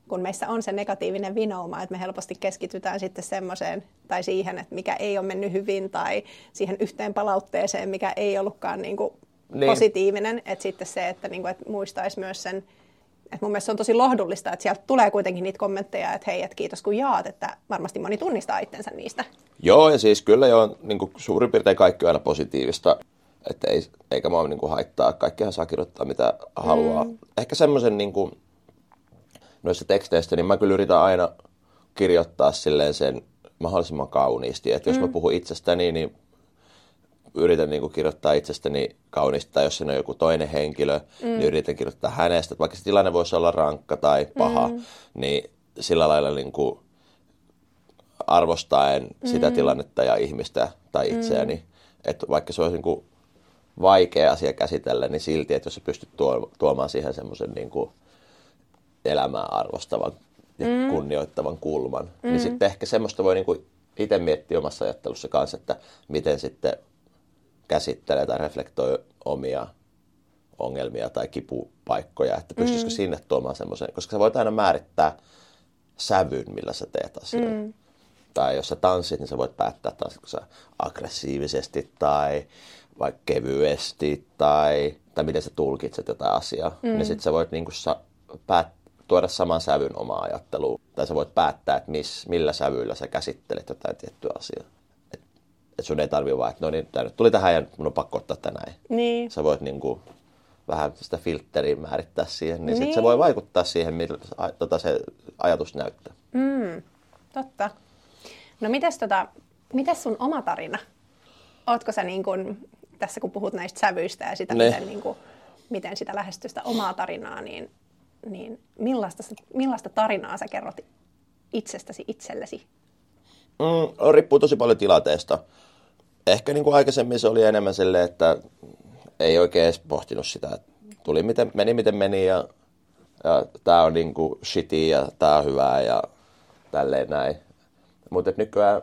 kun meissä on se negatiivinen vinouma, että me helposti keskitytään sitten semmoiseen tai siihen, että mikä ei ole mennyt hyvin tai siihen yhteen palautteeseen, mikä ei ollutkaan niin kuin niin. positiivinen, että sitten se, että, niin kuin, että muistaisi myös sen, että mun mielestä se on tosi lohdullista, että sieltä tulee kuitenkin niitä kommentteja, että hei, että kiitos kun jaat, että varmasti moni tunnistaa itsensä niistä. Joo, ja siis kyllä jo niin kuin suurin piirtein kaikki on aina positiivista, että ei, eikä mua niin kuin haittaa, kaikkihan saa kirjoittaa mitä haluaa. Mm. Ehkä semmoisen niin kuin, noissa teksteistä, niin mä kyllä yritän aina kirjoittaa silleen sen mahdollisimman kauniisti, että jos mm. mä puhun itsestäni, niin yritän niin kuin kirjoittaa itsestäni kaunista, tai jos siinä on joku toinen henkilö, niin mm. niin yritän kirjoittaa hänestä. Vaikka se tilanne voisi olla rankka tai paha, mm. niin sillä lailla niin kuin arvostaen mm. sitä tilannetta ja ihmistä tai mm. itseäni. Mm. Että vaikka se olisi niin kuin vaikea asia käsitellä, niin silti, että jos sä pystyt tuomaan siihen semmoisen niin kuin elämää arvostavan ja mm. kunnioittavan kulman, niin mm. niin sitten ehkä semmoista voi niin kuin itse miettiä omassa ajattelussa kanssa, että miten sitten käsittelee tai reflektoi omia ongelmia tai kipupaikkoja, että pystyisikö mm. sinne tuomaan semmoisen, koska sä voit aina määrittää sävyn, millä sä teet asioita. Mm. Tai jos sä tanssit, niin sä voit päättää, tanssitko sä aggressiivisesti tai vaikka kevyesti tai, tai miten sä tulkitset jotain asiaa. Mm. Niin sit sä voit niinku sa, päät, tuoda saman sävyn omaa ajatteluun. Tai sä voit päättää, että miss, millä sävyillä sä käsittelet jotain tiettyä asiaa että sun ei tarvi vaan, että no niin, nyt tuli tähän ja mun on pakko ottaa tänään. Niin. Sä voit niin kuin, vähän sitä filtteriä määrittää siihen, niin, niin. Sit se voi vaikuttaa siihen, miltä tota se ajatus näyttää. Mm, totta. No mites, tota, mites sun oma tarina? Ootko sä niin kun, tässä kun puhut näistä sävyistä ja sitä, ne. miten, niin kun, miten sitä lähestyy sitä omaa tarinaa, niin, niin millaista, millaista tarinaa sä kerrot itsestäsi itsellesi? Mm, riippuu tosi paljon tilanteesta ehkä niin kuin aikaisemmin se oli enemmän silleen, että ei oikein edes pohtinut sitä. Tuli miten, meni miten meni ja, ja tämä on niin kuin shitty ja tämä on hyvää ja tälleen näin. Mutta nykyään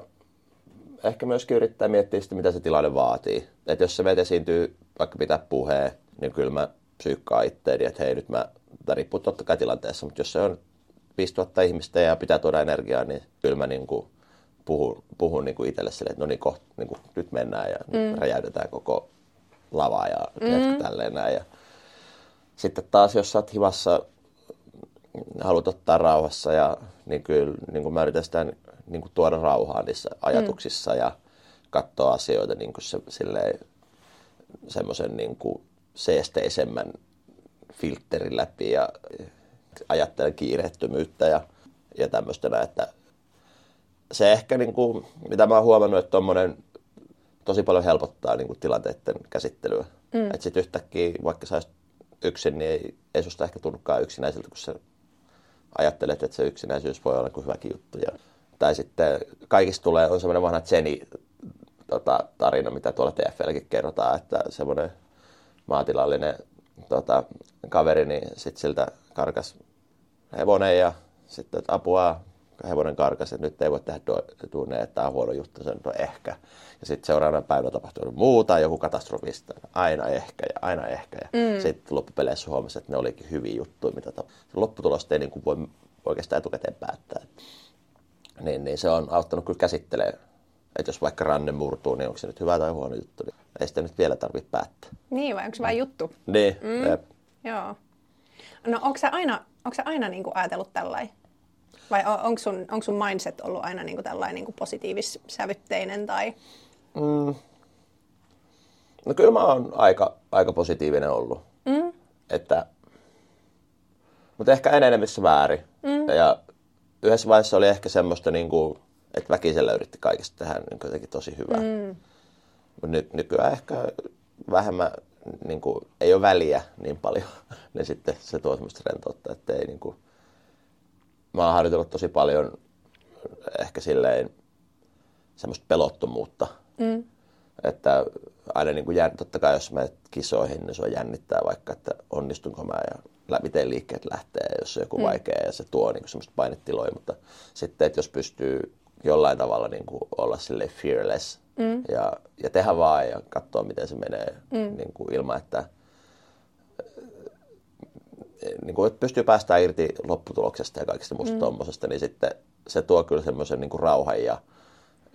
ehkä myöskin yrittää miettiä sitä, mitä se tilanne vaatii. Että jos se meitä esiintyy vaikka pitää puheen, niin kyllä mä psyykkaan itteeni, että hei nyt mä, tämä riippuu totta kai tilanteessa, mutta jos se on 5000 ihmistä ja pitää tuoda energiaa, niin kyllä mä niin kuin puhun, puhun niin kuin itselle sille, että no niin, koht, niin kuin, nyt mennään ja mm. räjäytetään koko lava ja mm. tälleen näin. Ja sitten taas, jos sä oot hivassa, haluat ottaa rauhassa ja niin kyllä niin kuin mä yritän sitä niin kuin tuoda rauhaa niissä ajatuksissa mm. ja katsoa asioita niin kuin se, silleen, semmoisen niin kuin seesteisemmän filterin läpi ja ajattelen kiireettömyyttä ja, ja tämmöistä, että se ehkä, niin kuin, mitä mä oon huomannut, että tommonen tosi paljon helpottaa niin kuin tilanteiden käsittelyä. Mm. Että sitten yhtäkkiä, vaikka sä yksin, niin ei, ei susta ehkä tunnukaan yksinäiseltä, kun sä ajattelet, että se yksinäisyys voi olla kuin hyväkin juttu. Ja, tai sitten kaikista tulee, on semmoinen vanha Jenny tota, tarina, mitä tuolla TFLkin kerrotaan, että semmoinen maatilallinen tota, kaveri, niin sitten siltä karkas hevonen ja sitten että apua, hevonen karkas, että nyt ei voi tehdä duuneja, että tämä on huono juttu, se on ehkä. Ja sitten seuraavana päivänä tapahtuu muuta, joku katastrofista, aina ehkä ja aina ehkä. Ja mm. sitten loppupeleissä huomasi, että ne olikin hyviä juttuja, mitä tapahtui. Lopputulosta ei niin kuin voi oikeastaan etukäteen päättää. Niin, niin se on auttanut kyllä käsittelemään että jos vaikka ranne murtuu, niin onko se nyt hyvä tai huono juttu, niin ei sitä nyt vielä tarvitse päättää. Niin, vai onko se vain juttu? Niin, mm. Jep. Joo. No onko se aina, onko se aina niin kuin ajatellut tällainen? Vai on, onko sun, onko sun mindset ollut aina niin kuin tällainen niin kuin positiivissävytteinen? Tai... Mm. No kyllä mä oon aika, aika positiivinen ollut. Mm. Että, mutta ehkä enenevissä väärin. Mm. Ja yhdessä vaiheessa oli ehkä semmoista niin kuin, että väkisellä yritti kaikesta tehdä niin jotenkin tosi hyvää. Mm. Mutta ny, nykyään ehkä vähemmän, niin kuin, ei ole väliä niin paljon, niin sitten se tuo semmoista rentoutta, että ei niin kuin, mä oon harjoitellut tosi paljon ehkä silleen semmoista pelottomuutta. Mm. Että aina niin kuin, totta kai jos menet kisoihin, niin se on jännittää vaikka, että onnistunko mä ja miten liikkeet lähtee, jos se on joku mm. vaikea ja se tuo niin kuin, semmoista painetiloja, mutta sitten, että jos pystyy jollain tavalla niin kuin olla sille fearless mm. ja, ja tehdä vaan ja katsoa, miten se menee mm. niin kuin ilman, että niin kuin, että pystyy päästään irti lopputuloksesta ja kaikista muusta mm. tuommoisesta, niin sitten se tuo kyllä semmoisen niin rauhan ja,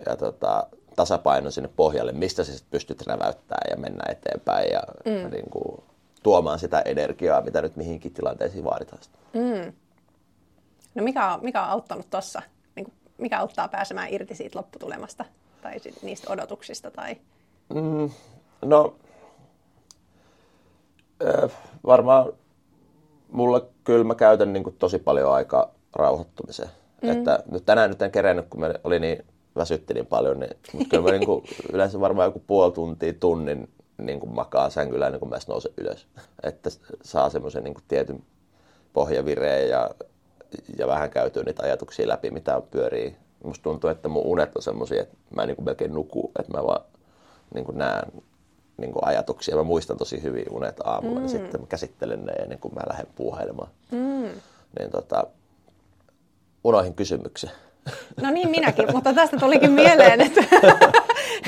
ja tota, tasapainon sinne pohjalle, mistä sä sitten pystyt räväyttämään ja mennä eteenpäin ja mm. niin kuin, tuomaan sitä energiaa, mitä nyt mihinkin tilanteisiin vaaditaan. Mm. No mikä on, mikä on auttanut tuossa mikä auttaa pääsemään irti siitä lopputulemasta tai niistä odotuksista? Tai... Mm, no, äh, varmaan mulla kyllä mä käytän niin kuin tosi paljon aikaa rauhoittumiseen. Mm. Että nyt tänään nyt en kerennyt, kun me oli niin, väsytti niin paljon, niin, mutta kyllä mä niin kuin, yleensä varmaan joku puoli tuntia, tunnin niin kuin makaa sängyllä ennen kuin mä nousen ylös. Että saa semmoisen niin tietyn pohjavireen ja ja vähän käytyy niitä ajatuksia läpi, mitä pyörii. Musta tuntuu, että mun unet on semmoisia, että mä en niin kuin melkein nuku, että mä vaan niin kuin näen niin kuin ajatuksia. Mä muistan tosi hyvin unet aamulla, niin mm. niin sitten mä käsittelen ne ennen kuin mä lähden puuhailemaan. Mm. Niin tota, unoihin kysymyksen. No niin, minäkin, mutta tästä tulikin mieleen, että...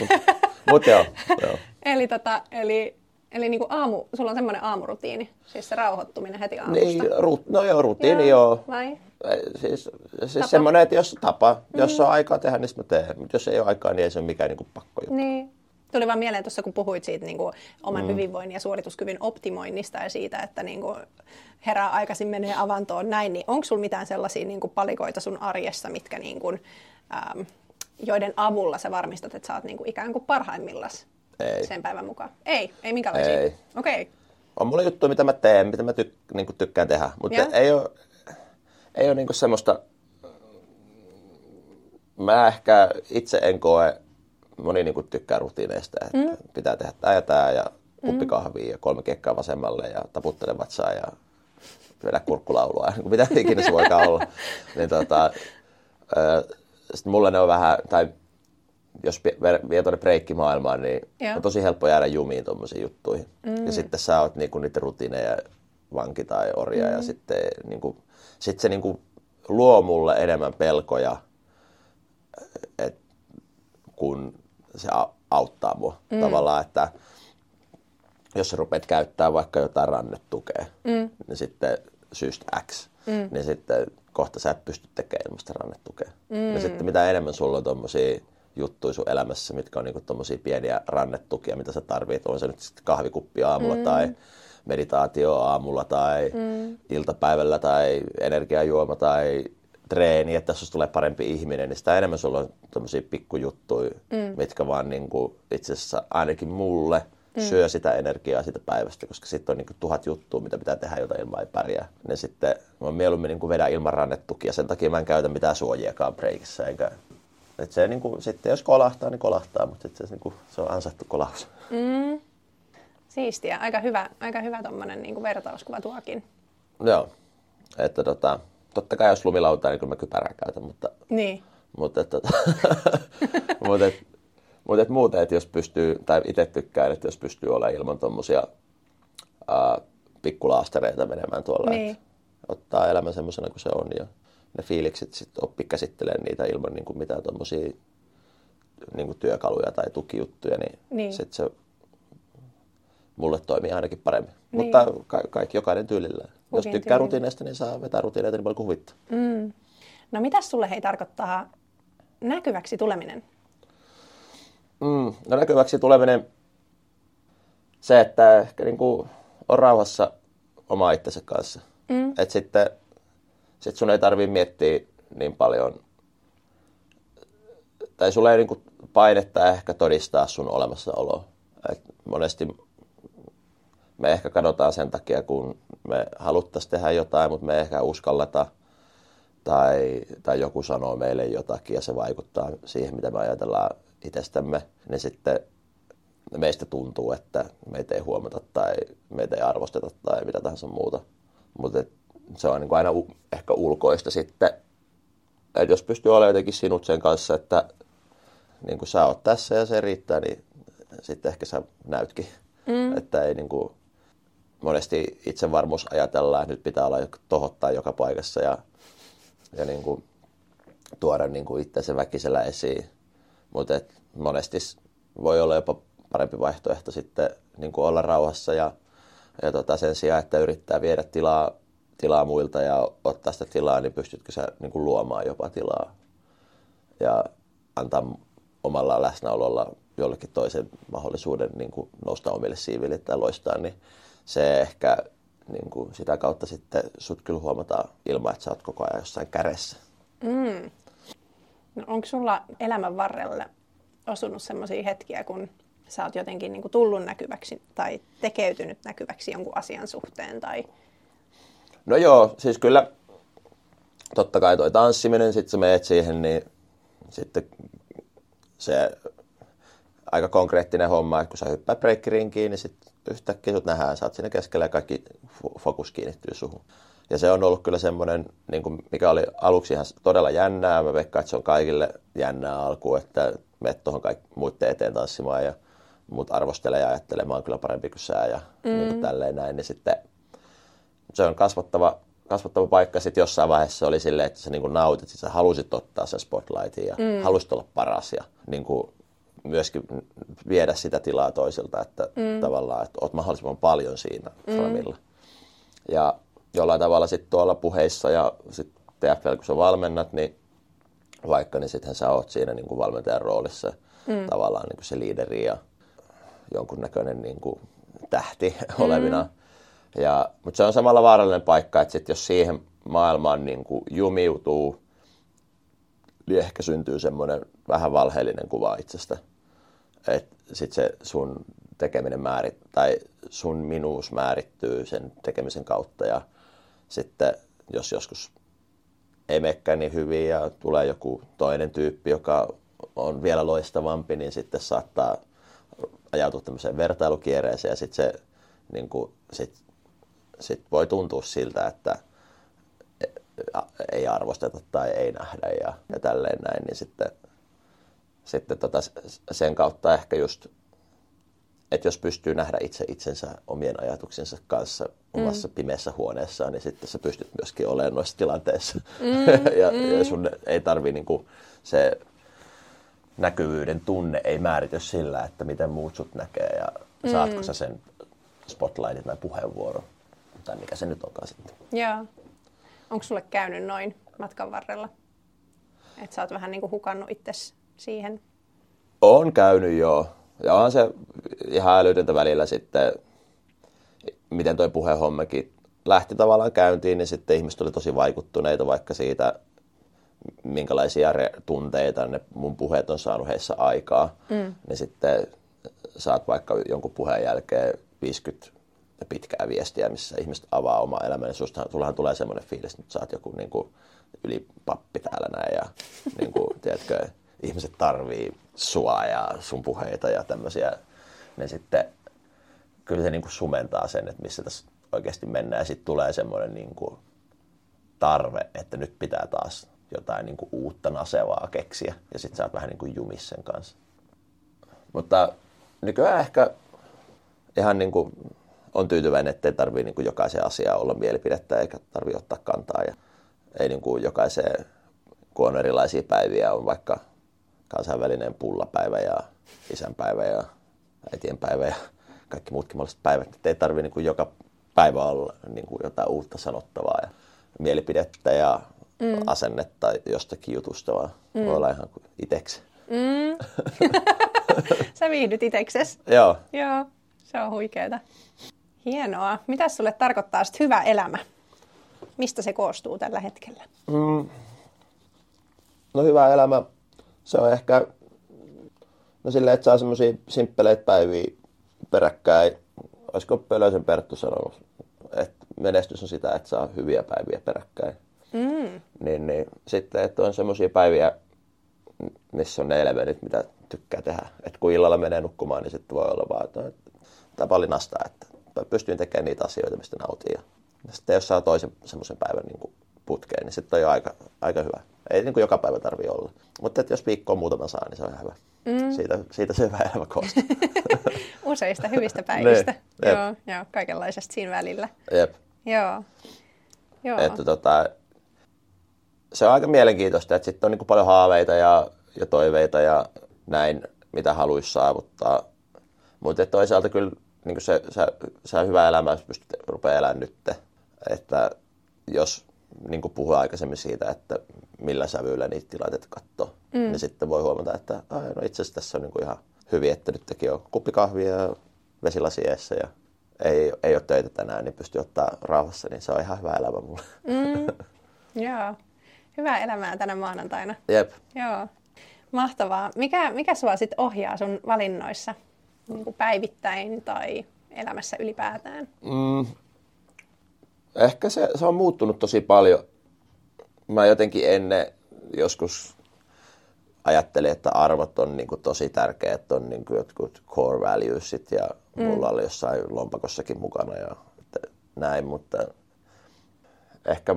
Mutta mut joo, joo. Eli, tota, eli Eli niin kuin aamu, sulla on semmoinen aamurutiini, siis se rauhoittuminen heti aamusta. Niin, ru, no joo, rutiini joo. joo. Vai? Siis, siis semmoinen, että jos tapa, mm. jos on aikaa tehdä, niin mä teen. Mutta jos ei ole aikaa, niin ei se ole mikään niin kuin pakko juttu. Niin. Tuli vaan mieleen tuossa, kun puhuit siitä niin kuin oman mm. hyvinvoinnin ja suorituskyvyn optimoinnista ja siitä, että niin kuin herää aikaisin menee avantoon näin, niin onko sulla mitään sellaisia niin kuin palikoita sun arjessa, mitkä niin kuin, ähm, joiden avulla sä varmistat, että sä oot niin kuin ikään kuin parhaimmillas ei. sen päivän mukaan? Ei, ei minkälaisia? Ei. Okei. Okay. On mulla juttu, mitä mä teen, mitä mä tyk- niin tykkään tehdä, mutta ei ole, ei ole niin semmoista, mä ehkä itse en koe, moni niin tykkää rutiineista, että mm. pitää tehdä tää ja tää ja kuppi mm. kahvia ja kolme kekkaa vasemmalle ja taputtele vatsaa ja vedä kurkkulaulua, mitä ikinä se voikaan olla. niin tota, sitten mulle ne on vähän, tai jos vie tuonne breikkimaailmaan, niin Joo. on tosi helppo jäädä jumiin tuommoisiin juttuihin. Mm. Ja sitten sä oot niinku niitä rutiineja vanki tai orja mm. ja sitten niinku, sit se niinku luo mulle enemmän pelkoja, et, kun se auttaa mua. Mm. Tavallaan, että jos sä rupeat käyttää vaikka jotain rannetukea, mm. niin sitten syystä X, mm. niin sitten kohta sä et pysty tekemään ilmasta rannetukea. Mm. Ja sitten mitä enemmän sulla on tuommoisia juttuja sun elämässä, mitkä on niinku tommosia pieniä rannetukia, mitä sä tarvit. On se nyt sitten kahvikuppi aamulla mm. tai meditaatio aamulla tai mm. iltapäivällä tai energiajuoma tai treeni, että jos tulee parempi ihminen, niin sitä enemmän sulla on tommosia pikkujuttuja, mm. mitkä vaan niinku itse asiassa ainakin mulle mm. syö sitä energiaa siitä päivästä, koska sitten on niin kuin tuhat juttua, mitä pitää tehdä, jota ilman ei pärjää. Ne sitten, mä mieluummin niin kuin vedän ilman rannetukia, sen takia mä en käytä mitään suojiakaan breikissä, eikä et se niin kuin, sitten jos kolahtaa, niin kolahtaa, mutta se, niin kuin, se on ansaittu kolaus. Mm. Siistiä. Aika hyvä, aika hyvä tommonen niin kuin vertauskuva tuokin. Joo. Että tota, totta kai jos lumilautaa, niin kyllä mä kypärää käytän, mutta... Niin. Mutta, että, tota, mutta, että, mutta että muuten, että jos pystyy, tai itse tykkään, että jos pystyy olemaan ilman tuommoisia pikkulaastereita menemään tuolla, niin. että ottaa elämän semmoisena kuin se on ja ne fiilikset sitten oppi käsittelemään niitä ilman niin kuin mitään tuommoisia niin kuin työkaluja tai tukijuttuja, niin, niin. sitten se mulle toimii ainakin paremmin. Niin. Mutta ka- kaikki jokainen tyylillä. Jos tykkää tyylillä. rutiineista, niin saa vetää rutiineita niin paljon kuin huvittaa. Mm. No mitä sulle hei tarkoittaa näkyväksi tuleminen? Mm, no näkyväksi tuleminen, se, että ehkä niin kuin on rauhassa oma itsensä kanssa. Mm. Että sitten sit sun ei tarvii miettiä niin paljon, tai sulla ei niin kuin painetta ehkä todistaa sun olemassaoloa. Et monesti me ehkä katsotaan sen takia, kun me haluttaisiin tehdä jotain, mutta me ei ehkä uskalleta tai, tai joku sanoo meille jotakin ja se vaikuttaa siihen, mitä me ajatellaan itsestämme, niin sitten meistä tuntuu, että meitä ei huomata tai meitä ei arvosteta tai mitä tahansa muuta. Mutta se on niin aina ehkä ulkoista sitten, että jos pystyy olemaan jotenkin sinut sen kanssa, että niin kuin sä oot tässä ja se riittää, niin sitten ehkä sä näytkin. Mm. Että ei niin kuin, monesti itsevarmuus ajatellaan, että nyt pitää olla tohottaa joka paikassa ja, ja niin kuin, tuoda niin kuin itsensä väkisellä esiin. Mutta monesti voi olla jopa parempi vaihtoehto sitten niin kuin olla rauhassa ja, ja tota, sen sijaan, että yrittää viedä tilaa, tilaa muilta ja ottaa sitä tilaa, niin pystytkö sä niin kuin luomaan jopa tilaa ja antaa omalla läsnäololla jollekin toisen mahdollisuuden niin kuin nousta omille siiville tai loistaa, niin se ehkä niin kuin sitä kautta sitten sut kyllä huomataan ilman, että sä oot koko ajan jossain kädessä. Mm. No, onko sulla elämän varrella osunut sellaisia hetkiä, kun sä oot jotenkin niin kuin tullut näkyväksi tai tekeytynyt näkyväksi jonkun asian suhteen? Tai... No joo, siis kyllä totta kai toi tanssiminen, sitten sä meet siihen, niin sitten se aika konkreettinen homma, että kun sä hyppää breikkirinkiin, niin sitten yhtäkkiä sut nähdään, sä oot siinä keskellä ja kaikki fokus kiinnittyy suhun. Ja se on ollut kyllä semmoinen, niin kuin mikä oli aluksi ihan todella jännää. Mä veikkaan, että se on kaikille jännää alku, että menet tuohon kaikki muiden eteen tanssimaan ja muut arvostelee ja ajattelee, mä oon kyllä parempi kuin sä ja mm. niin kuin tälleen näin. Niin sitten se on kasvattava, kasvattava paikka. Sitten jossain vaiheessa oli silleen, että sä niin kuin nautit, että sä halusit ottaa sen spotlightin ja mm. halusit olla paras ja niin kuin myöskin viedä sitä tilaa toisilta, että mm. tavallaan, että oot mahdollisimman paljon siinä mm. framilla. Ja jollain tavalla sitten tuolla puheissa ja sitten TFL, kun sä valmennat, niin vaikka, niin sittenhän sä oot siinä niin kuin valmentajan roolissa mm. tavallaan niin kuin se liideri ja jonkunnäköinen niin kuin tähti mm. olevina. Ja, mutta se on samalla vaarallinen paikka, että sit jos siihen maailmaan niin kuin jumiutuu, niin ehkä syntyy semmoinen vähän valheellinen kuva itsestä. Että sitten se sun tekeminen määrit, tai sun minuus määrittyy sen tekemisen kautta ja sitten jos joskus ei mekkään niin hyvin ja tulee joku toinen tyyppi, joka on vielä loistavampi, niin sitten saattaa ajautua tämmöiseen vertailukierreeseen ja sitten se niin kuin, sit, sit voi tuntua siltä, että ei arvosteta tai ei nähdä ja, ja tälleen näin, niin sitten, sitten tota, sen kautta ehkä just että jos pystyy nähdä itse itsensä omien ajatuksensa kanssa omassa mm. pimeässä huoneessaan, niin sitten sä pystyt myöskin olemaan noissa tilanteissa. Mm, ja, mm. ja sun ei tarvi niinku se näkyvyyden tunne ei määrity sillä, että miten muut sut näkee ja mm. saatko sä sen spotlightin tai puheenvuoron tai mikä se nyt onkaan sitten. Joo. Onko sulle käynyt noin matkan varrella? Että sä oot vähän niinku hukannut itse siihen? On käynyt joo. Ja onhan se ihan älytöntä välillä sitten, miten toi puhehommakin lähti tavallaan käyntiin, niin sitten ihmiset oli tosi vaikuttuneita vaikka siitä, minkälaisia tunteita ne mun puheet on saanut heissä aikaa. Mm. Niin sitten saat vaikka jonkun puheen jälkeen 50 pitkää viestiä, missä ihmiset avaa omaa elämää, niin sustahan, sullahan tulee semmoinen fiilis, että sä oot joku niin kuin, ylipappi täällä näin ja niin kuin, tiedätkö, ihmiset tarvii sua ja sun puheita ja tämmöisiä, niin sitten kyllä se niin kuin sumentaa sen, että missä tässä oikeasti mennään ja sitten tulee semmoinen niin kuin tarve, että nyt pitää taas jotain niin kuin uutta nasevaa keksiä ja sitten sä oot vähän niin kuin jumis sen kanssa. Mutta nykyään ehkä ihan niin kuin on tyytyväinen, ettei tarvitse niin jokaisen asiaan olla mielipidettä eikä tarvitse ottaa kantaa. Ja ei niin kuin jokaiseen, kun on erilaisia päiviä, on vaikka kansainvälinen pullapäivä ja isänpäivä ja äitienpäivä ja kaikki muutkin mahdolliset päivät. Että ei tarvitse niin joka päivä olla niin kuin jotain uutta sanottavaa ja mielipidettä ja mm. asennetta jostakin jutusta, vaan mm. voi olla ihan kuin iteksi. Mm. Sä viihdyt itekses. Joo. Joo, se on huikeeta. Hienoa. Mitä sulle tarkoittaa sitten hyvä elämä? Mistä se koostuu tällä hetkellä? Mm. No hyvä elämä, se on ehkä no silleen, että saa semmoisia simppeleitä päiviä peräkkäin. Olisiko Pölösen Perttu sanonut, että menestys on sitä, että saa hyviä päiviä peräkkäin. Mm. Niin, niin sitten, että on semmoisia päiviä, missä on ne elementit, mitä tykkää tehdä. Että kun illalla menee nukkumaan, niin sitten voi olla vaan, että tapa oli nastaa, että pystyin tekemään niitä asioita, mistä nautin. Ja sitten jos saa toisen semmoisen päivän niin kuin putkeen, niin sitten on jo aika, aika hyvä. Ei niin kuin joka päivä tarvi olla. Mutta että jos viikkoon muutama saa, niin se on ihan hyvä. Mm. Siitä, siitä se hyvä elämä koostuu. Useista hyvistä päivistä. niin, joo, joo, kaikenlaisesta siinä välillä. Jep. Joo. joo. Että tota, se on aika mielenkiintoista, että sitten on niin paljon haaveita ja, ja toiveita ja näin, mitä haluaisi saavuttaa. Mutta toisaalta kyllä niin se, se, se hyvä elämä, jos pystyt rupeaa elämään nyt. Että jos niin kuin puhuin aikaisemmin siitä, että millä sävyillä niitä tilanteita katsoo, mm. niin sitten voi huomata, että no itse asiassa tässä on niin kuin ihan hyvin, että nytkin on kuppikahvia ja vesilasi ja ei, ei ole töitä tänään, niin pystyy ottaa rauhassa, niin se on ihan hyvä elämä mulle. Mm. Joo. Hyvää elämää tänä maanantaina. Jep. Joo. Mahtavaa. Mikä, mikä sua sitten ohjaa sun valinnoissa? niin kuin päivittäin tai elämässä ylipäätään? Mm, ehkä se, se on muuttunut tosi paljon. Mä jotenkin ennen joskus ajattelin, että arvot on niin kuin tosi tärkeät, on niin kuin jotkut core valuesit ja mm. mulla oli jossain lompakossakin mukana ja näin, mutta ehkä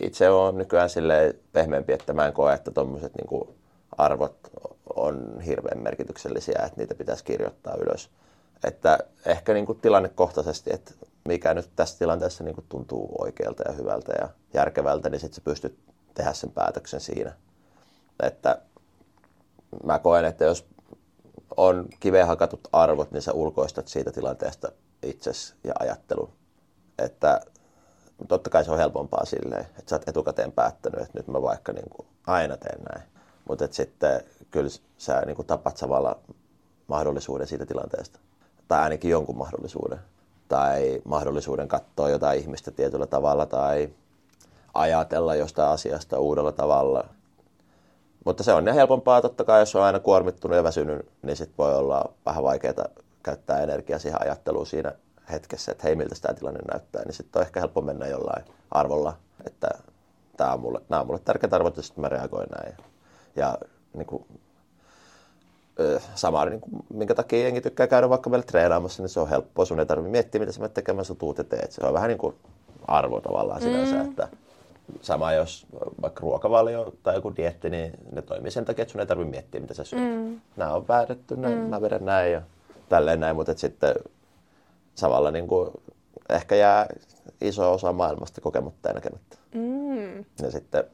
itse on nykyään sille pehmeämpi, että mä en koe, että tuommoiset niin arvot on hirveän merkityksellisiä, että niitä pitäisi kirjoittaa ylös. Että ehkä niin kuin tilannekohtaisesti, että mikä nyt tässä tilanteessa niin kuin tuntuu oikealta ja hyvältä ja järkevältä, niin sitten sä pystyt tehdä sen päätöksen siinä. Että mä koen, että jos on kiveen hakatut arvot, niin sä ulkoistat siitä tilanteesta itses ja ajattelun. Että totta kai se on helpompaa silleen, että sä oot etukäteen päättänyt, että nyt mä vaikka niin kuin aina teen näin. Mutta sitten kyllä sä niin kuin tapat samalla mahdollisuuden siitä tilanteesta. Tai ainakin jonkun mahdollisuuden. Tai mahdollisuuden katsoa jotain ihmistä tietyllä tavalla tai ajatella jostain asiasta uudella tavalla. Mutta se on helpompaa totta kai, jos on aina kuormittunut ja väsynyt, niin sitten voi olla vähän vaikeaa käyttää energiaa siihen ajatteluun siinä hetkessä, että hei miltä tämä tilanne näyttää, niin sitten on ehkä helppo mennä jollain arvolla, että tämä on mulle, nämä on mulle tärkeät arvot sitten mä reagoin näin. Ja niin kuin, sama, niin kuin, minkä takia jengi tykkää käydä vaikka meillä treenaamassa, niin se on helppoa. Sun ei tarvitse miettiä, mitä sä menet tekemään, sä tuut ja teet. Se on vähän niin kuin arvo tavallaan sinänsä, mm. että sama jos vaikka ruokavalio tai joku dietti, niin ne toimii sen takia, että sun ei tarvitse miettiä, mitä sä syöt. Mm. Nämä on päätetty, näin, mm. mä vedän näin ja tälleen näin, mutta sitten samalla niin kuin ehkä jää iso osa maailmasta kokematta ja näkemättä. Mm. Ja sitten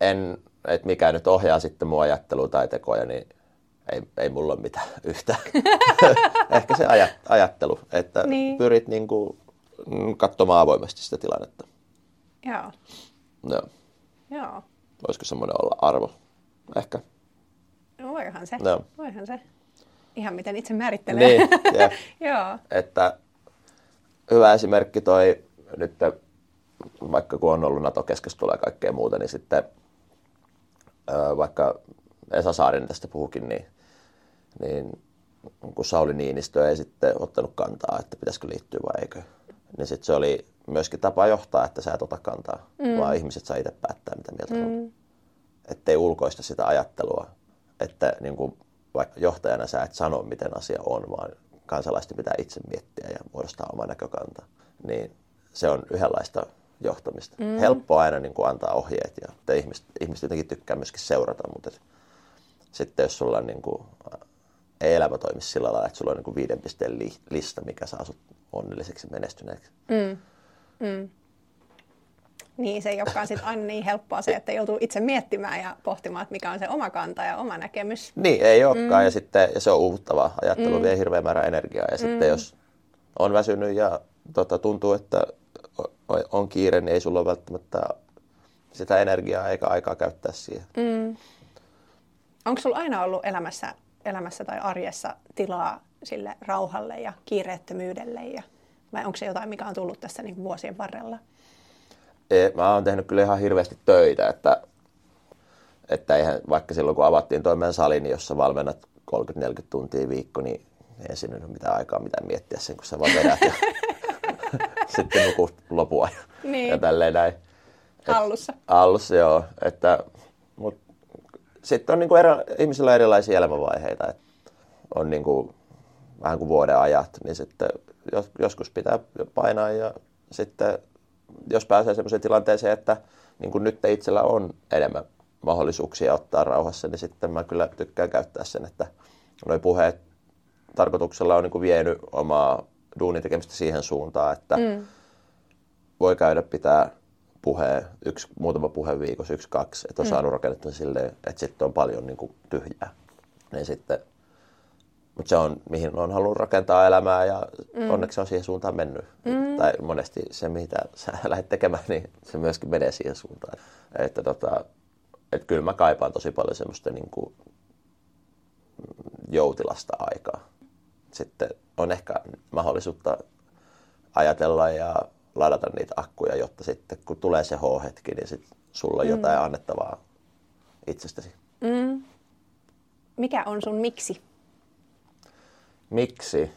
en että mikä nyt ohjaa sitten mun ajattelua tai tekoja, niin ei, ei mulla ole mitään yhtä. Ehkä se ajat, ajattelu, että niin. pyrit niin kuin katsomaan avoimesti sitä tilannetta. Joo. Joo. Joo. Voisiko semmoinen olla arvo? Ehkä. No, voihan se. No. Voihan se. Ihan miten itse määrittelee. Niin, Joo. Että hyvä esimerkki toi nyt, vaikka kun on ollut NATO-keskustelua ja kaikkea muuta, niin sitten vaikka Esa Saarinen tästä puhukin, niin, niin kun Sauli Niinistö ei sitten ottanut kantaa, että pitäisikö liittyä vai eikö. Niin sitten se oli myöskin tapa johtaa, että sä et ota kantaa, mm. vaan ihmiset saa itse päättää, mitä mieltä mm. on. Ettei ulkoista sitä ajattelua, että niin kuin, vaikka johtajana sä et sano, miten asia on, vaan kansalaisten pitää itse miettiä ja muodostaa oma näkökanta. Niin se on yhdenlaista johtamista. Mm. Helppo aina niin kuin antaa ohjeet ja että ihmiset, ihmiset jotenkin tykkää myöskin seurata, mutta et, sitten jos sulla on niin kuin, ei elämä toimi sillä lailla, että sulla on niin kuin viiden pisteen li, lista, mikä saa sut onnelliseksi menestyneeksi. Mm. Mm. Niin, se ei olekaan sit aina niin helppoa se, että joutuu itse miettimään ja pohtimaan, että mikä on se oma kanta ja oma näkemys. Niin, ei olekaan. Mm. Ja, sitten, ja se on uuvuttavaa. Ajattelu mm. vie hirveän määrä energiaa. Ja mm. sitten jos on väsynyt ja tota, tuntuu, että on kiire, niin ei sulla ole välttämättä sitä energiaa eikä aikaa käyttää siihen. Mm. Onko sulla aina ollut elämässä, elämässä tai arjessa tilaa sille rauhalle ja kiireettömyydelle? Ja, vai onko se jotain, mikä on tullut tässä niin vuosien varrella? Ei, mä oon tehnyt kyllä ihan hirveästi töitä, että, että eihän, vaikka silloin kun avattiin toimeen salin, niin jossa valmennat 30-40 tuntia viikko, niin ei siinä ole mitään aikaa mitään miettiä sen, kun sä vaan vedät ja sitten nukut lopua ja, niin. ja tälleen näin. Et, Allussa. Allussa, joo. Että, mut, sitten on niinku eri, ihmisillä erilaisia elämänvaiheita. Et on niinku, vähän kuin vuoden ajat, niin sitten jos, joskus pitää painaa ja sitten jos pääsee sellaiseen tilanteeseen, että niin kuin nyt itsellä on enemmän mahdollisuuksia ottaa rauhassa, niin sitten mä kyllä tykkään käyttää sen, että nuo puheet tarkoituksella on niin kuin vienyt omaa duunin tekemistä siihen suuntaan, että mm. voi käydä pitää puheen, yksi, muutama puhe viikossa, yksi, kaksi, että on mm. saanut rakennettua silleen, että sitten on paljon niin kuin tyhjää. Niin sitten, mutta se on, mihin on halunnut rakentaa elämää ja mm. onneksi on siihen suuntaan mennyt. Mm. Tai monesti se, mitä sä lähdet tekemään, niin se myöskin menee siihen suuntaan. Että tota, että kyllä mä kaipaan tosi paljon semmoista niin kuin joutilasta aikaa sitten on ehkä mahdollisuutta ajatella ja ladata niitä akkuja, jotta sitten kun tulee se H-hetki, niin sit sulla on mm. jotain annettavaa itsestäsi. Mm. Mikä on sun miksi? Miksi?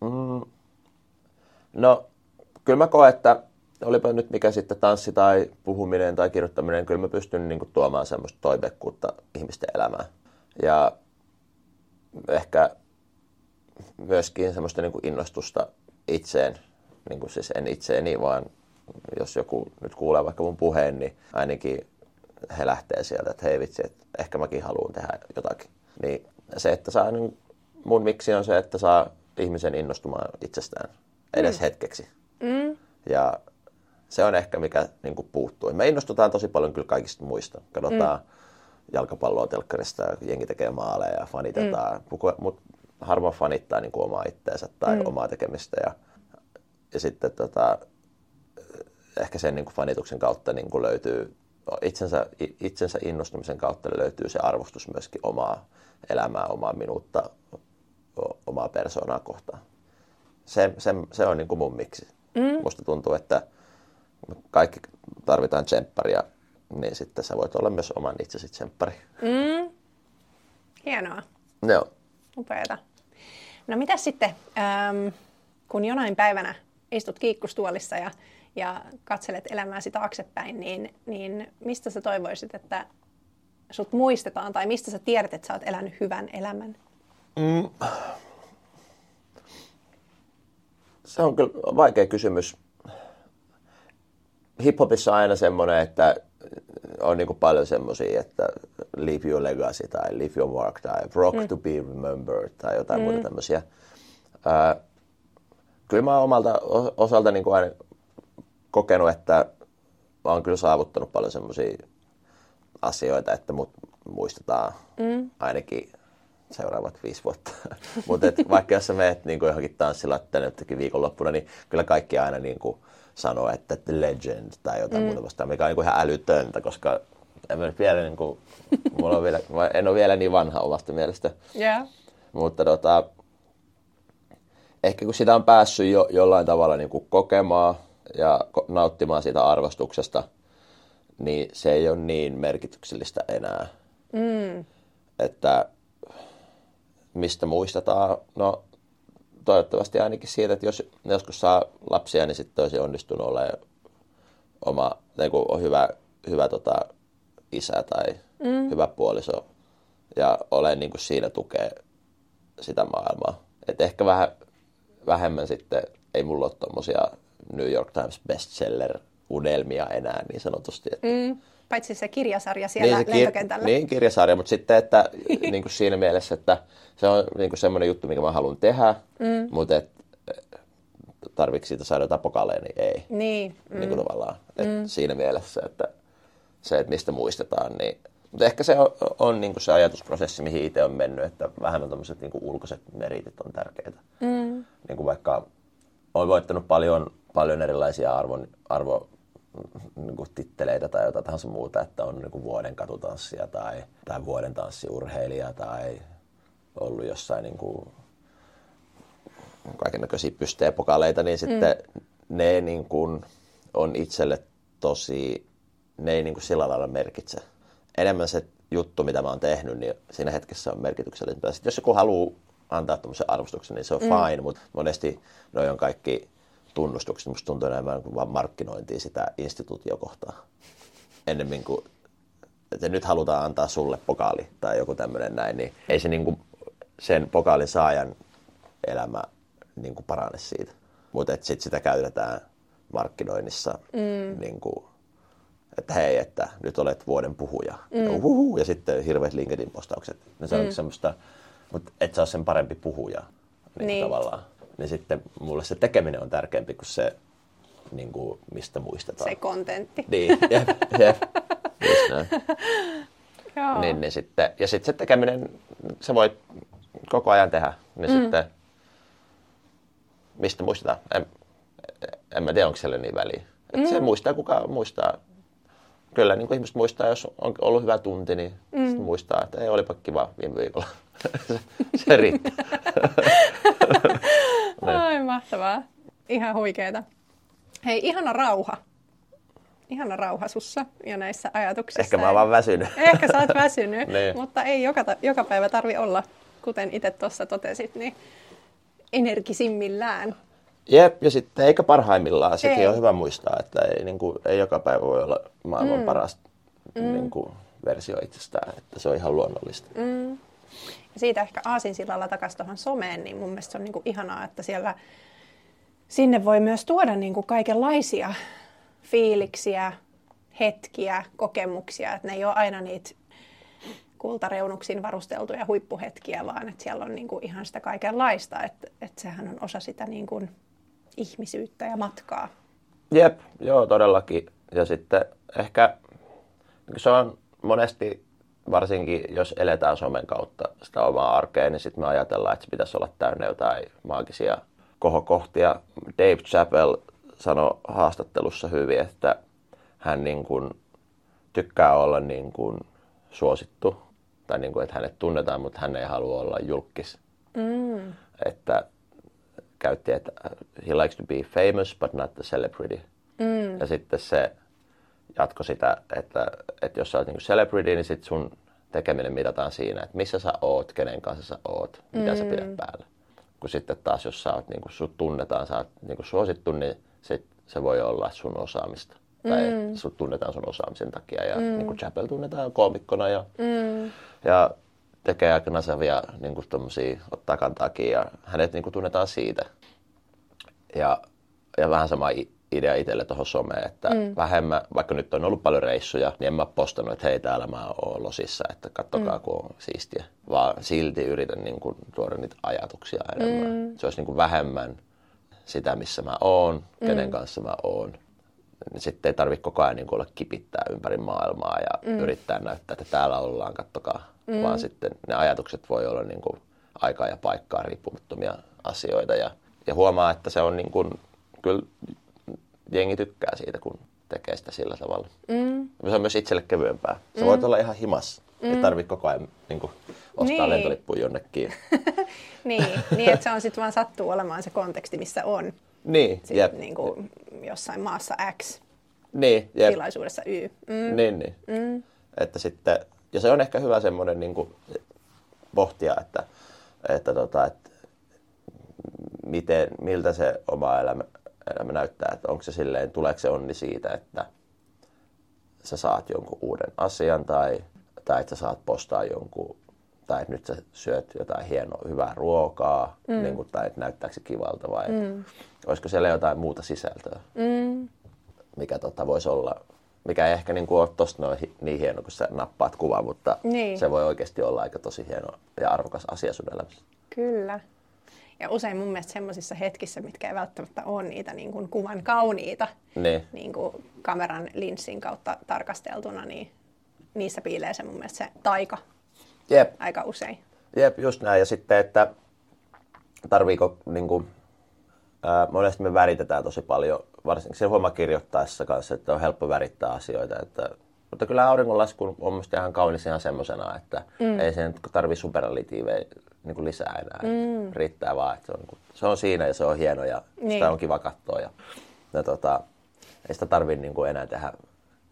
Mm. No, kyllä mä koen, että olipa nyt mikä sitten tanssi tai puhuminen tai kirjoittaminen, kyllä mä pystyn niin kuin, tuomaan semmoista toiveikkuutta ihmisten elämään. Ja ehkä myöskin semmoista niin kuin innostusta itseen, niin kuin siis en itseeni, vaan jos joku nyt kuulee vaikka mun puheen, niin ainakin he lähtee sieltä, että hei vitsi, että ehkä mäkin haluan tehdä jotakin. Niin se, että saa, niin mun miksi on se, että saa ihmisen innostumaan itsestään edes mm. hetkeksi. Mm. Ja se on ehkä mikä niin kuin puuttuu. Me innostutaan tosi paljon kyllä kaikista muista. Katsotaan mm. jalkapalloa telkkarista, jengi tekee maaleja ja fanitetaan. Mm. Mutta harvoin fanittaa niin kuin omaa itteensä tai mm. omaa tekemistä. Ja, ja sitten tota, ehkä sen niin kuin fanituksen kautta niin kuin löytyy, itsensä, itsensä innostumisen kautta löytyy se arvostus myöskin omaa elämää, omaa minuutta, omaa persoonaa kohtaan. Se, se, se on niin kuin mun miksi. Mm. Musta tuntuu, että kaikki tarvitaan tsempparia, niin sitten sä voit olla myös oman itsesi tsemppari. Mm. Hienoa. Joo. Upeeta. No mitä sitten, ähm, kun jonain päivänä istut kiikkustuolissa ja, ja katselet elämääsi taaksepäin, niin, niin mistä sä toivoisit, että sut muistetaan tai mistä sä tiedät, että sä oot elänyt hyvän elämän? Mm. Se on kyllä vaikea kysymys. Hip-hopissa on aina semmoinen, että on niin kuin paljon semmoisia, että leave your legacy tai leave your mark tai rock mm. to be remembered tai jotain mm. muuta tämmöisiä. Ää, kyllä mä omalta osalta niin kuin aina kokenut, että mä oon kyllä saavuttanut paljon semmoisia asioita, että mut muistetaan mm. ainakin seuraavat viisi vuotta. Mutta vaikka jos sä menet niin johonkin tanssilatteen jotenkin viikonloppuna, niin kyllä kaikki aina niin kuin, sanoa, että the legend tai jotain mm. muuta vastaan, mikä on niin ihan älytöntä, koska en mä vielä, niin kuin, mulla on vielä, en ole vielä niin vanha omasta mielestä. Yeah. Mutta tota, ehkä kun sitä on päässyt jo jollain tavalla niin kuin kokemaan ja nauttimaan siitä arvostuksesta, niin se ei ole niin merkityksellistä enää. Mm. Että mistä muistetaan? No toivottavasti ainakin siitä, että jos joskus saa lapsia, niin sitten olisi onnistunut olemaan oma, niin kuin on hyvä, hyvä tota, isä tai mm. hyvä puoliso ja olen niin kuin siinä tukee sitä maailmaa. Et ehkä vähän vähemmän sitten, ei mulla ole tommosia New York Times bestseller unelmia enää niin sanotusti. Että... Mm, paitsi se kirjasarja siellä niin, se kir- lentokentällä. Niin, kirjasarja, mutta sitten että, niin kuin siinä mielessä, että se on niin kuin semmoinen juttu, mikä mä haluan tehdä, mm. mutta et, tarvitsi siitä saada jotain pokaleja, niin ei. Niin. Mm. niin kuin tavallaan. Et mm. Siinä mielessä, että se, että mistä muistetaan, niin mutta ehkä se on, on niin kuin se ajatusprosessi, mihin itse on mennyt, että vähemmän tämmöiset niin ulkoiset meritit on tärkeitä. Mm. Niin kuin vaikka olen voittanut paljon, paljon erilaisia arvon, arvo, niin titteleitä tai jotain tahansa muuta, että on niin kuin vuoden katutanssija tai, tai vuoden tanssiurheilija tai ollut jossain niin kuin kaikennäköisiä pysteepokaleita, niin sitten mm. ne niin kuin on itselle tosi, ne ei niin kuin sillä lailla merkitse. Enemmän se juttu, mitä mä oon tehnyt, niin siinä hetkessä on merkityksellisempää. Sitten jos joku haluaa antaa tämmöisen arvostuksen, niin se on mm. fine, mutta monesti noi on kaikki tunnustukset. Musta tuntuu enemmän kuin vaan markkinointia sitä instituutiokohtaa. Ennemmin kuin, että nyt halutaan antaa sulle pokaali tai joku tämmöinen näin, niin ei se niin kuin sen pokaalin saajan elämä niin kuin parane siitä. Mutta sitten sitä käytetään markkinoinnissa, mm. niin kuin, että hei, että nyt olet vuoden puhuja. Mm. Ja, uhuhu, ja sitten hirveät LinkedIn-postaukset. Ne se on mm. semmoista, mutta et sä ole sen parempi puhuja niin niin. tavallaan. Niin sitten mulle se tekeminen on tärkeämpi kuin se, niin kuin, mistä muistetaan. Se kontentti. Niin, jep, jep. Just näin. Joo. Niin, niin sitten, ja sitten se tekeminen, se voi koko ajan tehdä. Niin mm. sitten mistä muistetaan. En, en mä tiedä, onko siellä niin väliä. mm. Se muistaa, kuka muistaa. Kyllä niin kuin ihmiset muistaa, jos on ollut hyvä tunti, niin mm. muistaa, että ei olipa kiva viime viikolla. se, se riittää. Mahtavaa. Ihan huikeeta. Hei, ihana rauha. Ihana rauha sussa ja näissä ajatuksissa. Ehkä mä oon vaan väsynyt. Ehkä sä oot väsynyt, niin. mutta ei joka, joka päivä tarvi olla, kuten itse tuossa totesit, niin energisimmillään. Jep, ja sitten eikä parhaimmillaan. Sekin ei. on hyvä muistaa, että ei, niin kuin, ei joka päivä voi olla maailman mm. paras mm. Niin kuin, versio itsestään, että se on ihan luonnollista. Mm. Ja siitä ehkä aasinsillalla takaisin tuohon someen, niin mun mielestä se on niin kuin ihanaa, että siellä sinne voi myös tuoda niin kuin kaikenlaisia fiiliksiä, hetkiä, kokemuksia, että ne ei ole aina niitä kultareunuksin varusteltuja huippuhetkiä, vaan että siellä on niin kuin ihan sitä kaikenlaista, että, että sehän on osa sitä niin kuin ihmisyyttä ja matkaa. Jep, joo todellakin. Ja sitten ehkä se on monesti, varsinkin jos eletään somen kautta sitä omaa arkea, niin sitten me ajatellaan, että se pitäisi olla täynnä jotain maagisia kohokohtia. Dave Chappell sanoi haastattelussa hyvin, että hän niin kuin tykkää olla niin kuin suosittu tai niin kuin, että hänet tunnetaan, mutta hän ei halua olla julkis. Mm. Että käytti, että he likes to be famous but not the celebrity. Mm. Ja sitten se jatko sitä, että, että jos sä oot niin celebrity, niin sit sun tekeminen mitataan siinä, että missä sä oot, kenen kanssa sä oot, mitä mm. sä pidät päällä. Kun sitten taas, jos sä oot, niin kuin, sut tunnetaan, sä oot niin kuin suosittu, niin sit se voi olla sun osaamista. Mm. Tai sut tunnetaan sun osaamisen takia. Ja mm. niin kuin Chapel tunnetaan koomikkona ja mm ja tekee aika nasevia niin kuin ottaa kantaakin ja hänet niin kuin tunnetaan siitä. Ja, ja vähän sama idea itselle tuohon someen, että mm. vähemmän, vaikka nyt on ollut paljon reissuja, niin en mä postannut, että hei täällä mä oon losissa, että kattokaa mm. kun on siistiä. Vaan silti yritän niin kuin, tuoda niitä ajatuksia enemmän. Mm. Se olisi niin kuin vähemmän sitä, missä mä oon, kenen mm. kanssa mä oon niin sitten ei tarvitse koko ajan niin olla kipittää ympäri maailmaa ja mm. yrittää näyttää, että täällä ollaan, kattokaa. Mm. Vaan sitten ne ajatukset voi olla niin kuin aikaa ja paikkaa riippumattomia asioita. Ja, ja huomaa, että se on niin kuin, kyllä jengi tykkää siitä, kun tekee sitä sillä tavalla. Mm. Se on myös itselle kevyempää. Se mm. voit olla ihan himas. Mm. Ei tarvitse koko ajan niin kuin, ostaa niin. lentolippuja jonnekin. niin, niin, että se on sitten vaan sattuu olemaan se konteksti, missä on. Niin, Sitten jep. Niin kuin jossain maassa X, niin, jep. tilaisuudessa Y. Mm. Niin, niin. Mm. Että sitten, ja se on ehkä hyvä semmoinen niin kuin pohtia, että että, tota, että miten, miltä se oma elämä, elämä näyttää, että onko se silleen, tuleeko se onni siitä, että sä saat jonkun uuden asian tai, tai että sä saat postaa jonkun tai että nyt sä syöt jotain hienoa, hyvää ruokaa, mm. niin kuin, tai että näyttääkö se kivalta vai mm. olisiko siellä jotain muuta sisältöä, mm. mikä tota, voisi olla, mikä ei ehkä niin kuin ole tosta noin, niin hieno, kun sä nappaat kuvaa, mutta niin. se voi oikeasti olla aika tosi hieno ja arvokas asia sun elämässä. Kyllä. Ja usein mun mielestä semmoisissa hetkissä, mitkä ei välttämättä ole niitä niin kuin kuvan kauniita, niin. Niin kuin kameran linssin kautta tarkasteltuna, niin niissä piilee se mun mielestä se taika Jep. aika usein. Jep, just näin. Ja sitten, että tarviiko, niin kuin, ää, monesti me väritetään tosi paljon, varsinkin se huomaa kirjoittaessa kanssa, että on helppo värittää asioita. Että, mutta kyllä auringonlasku on mielestäni ihan kaunis ihan semmoisena, että mm. ei sen tarvi superlatiiveja niin kuin lisää enää. Mm. Riittää vaan, että se on, niin kuin, se on siinä ja se on hieno ja niin. sitä on kiva katsoa. Ja, ja tota, ei sitä tarvitse niin enää tehdä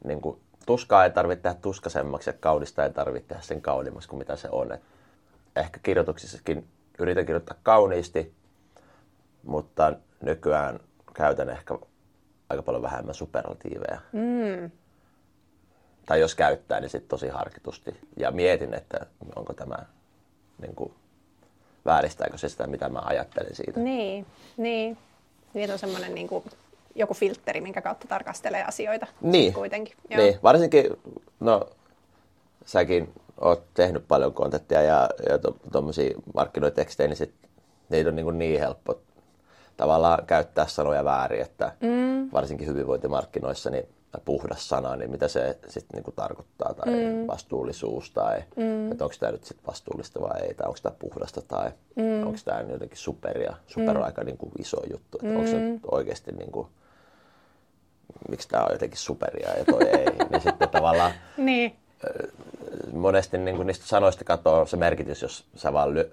niin kuin, tuskaa ei tarvitse tehdä tuskasemmaksi ja kaudista ei tarvitse tehdä sen kauniimmaksi kuin mitä se on. Et ehkä kirjoituksissakin yritän kirjoittaa kauniisti, mutta nykyään käytän ehkä aika paljon vähemmän superlatiiveja. Mm. Tai jos käyttää, niin sitten tosi harkitusti. Ja mietin, että onko tämä, niin kuin, vääristääkö se sitä, mitä mä ajattelen siitä. Niin, niin. Niin on semmoinen niin kuin joku filtteri, minkä kautta tarkastelee asioita niin. kuitenkin. Joo. Niin, varsinkin, no säkin oot tehnyt paljon kontenttia ja, ja tuommoisia to, markkinoitekstejä, niin sit, niitä on niin, kuin niin helppo tavallaan käyttää sanoja väärin, että mm. varsinkin hyvinvointimarkkinoissa niin puhdas sana, niin mitä se sitten niinku tarkoittaa, tai mm. vastuullisuus, tai mm. että onko tämä nyt sit vastuullista vai ei, tai onko tämä puhdasta, tai mm. onko tämä jotenkin superia. Super mm. on aika niinku iso juttu, että mm. onko se oikeasti niinku, miksi tämä on jotenkin superia ja toi ei, niin sitten tavallaan niin. monesti niin kuin niistä sanoista katoaa se merkitys, jos sä vaan lyö,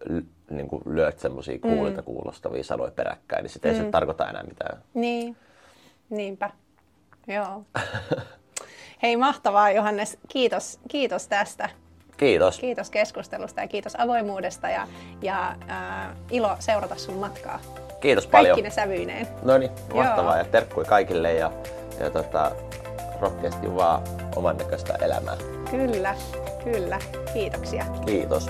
niin kuin lyöt semmoisia kuulilta mm. kuulostavia sanoja peräkkäin, niin sitten mm. ei se mm. tarkoita enää mitään. Niin, niinpä. Joo. Hei mahtavaa Johannes, kiitos, kiitos tästä. Kiitos. Kiitos keskustelusta ja kiitos avoimuudesta ja, ja äh, ilo seurata sun matkaa. Kiitos paljon. Kaikki ne sävyineen. No niin, mahtavaa Joo. ja terkkui kaikille ja ja tota, rohkeasti vaan oman näköistä elämää. Kyllä, kyllä. Kiitoksia. Kiitos.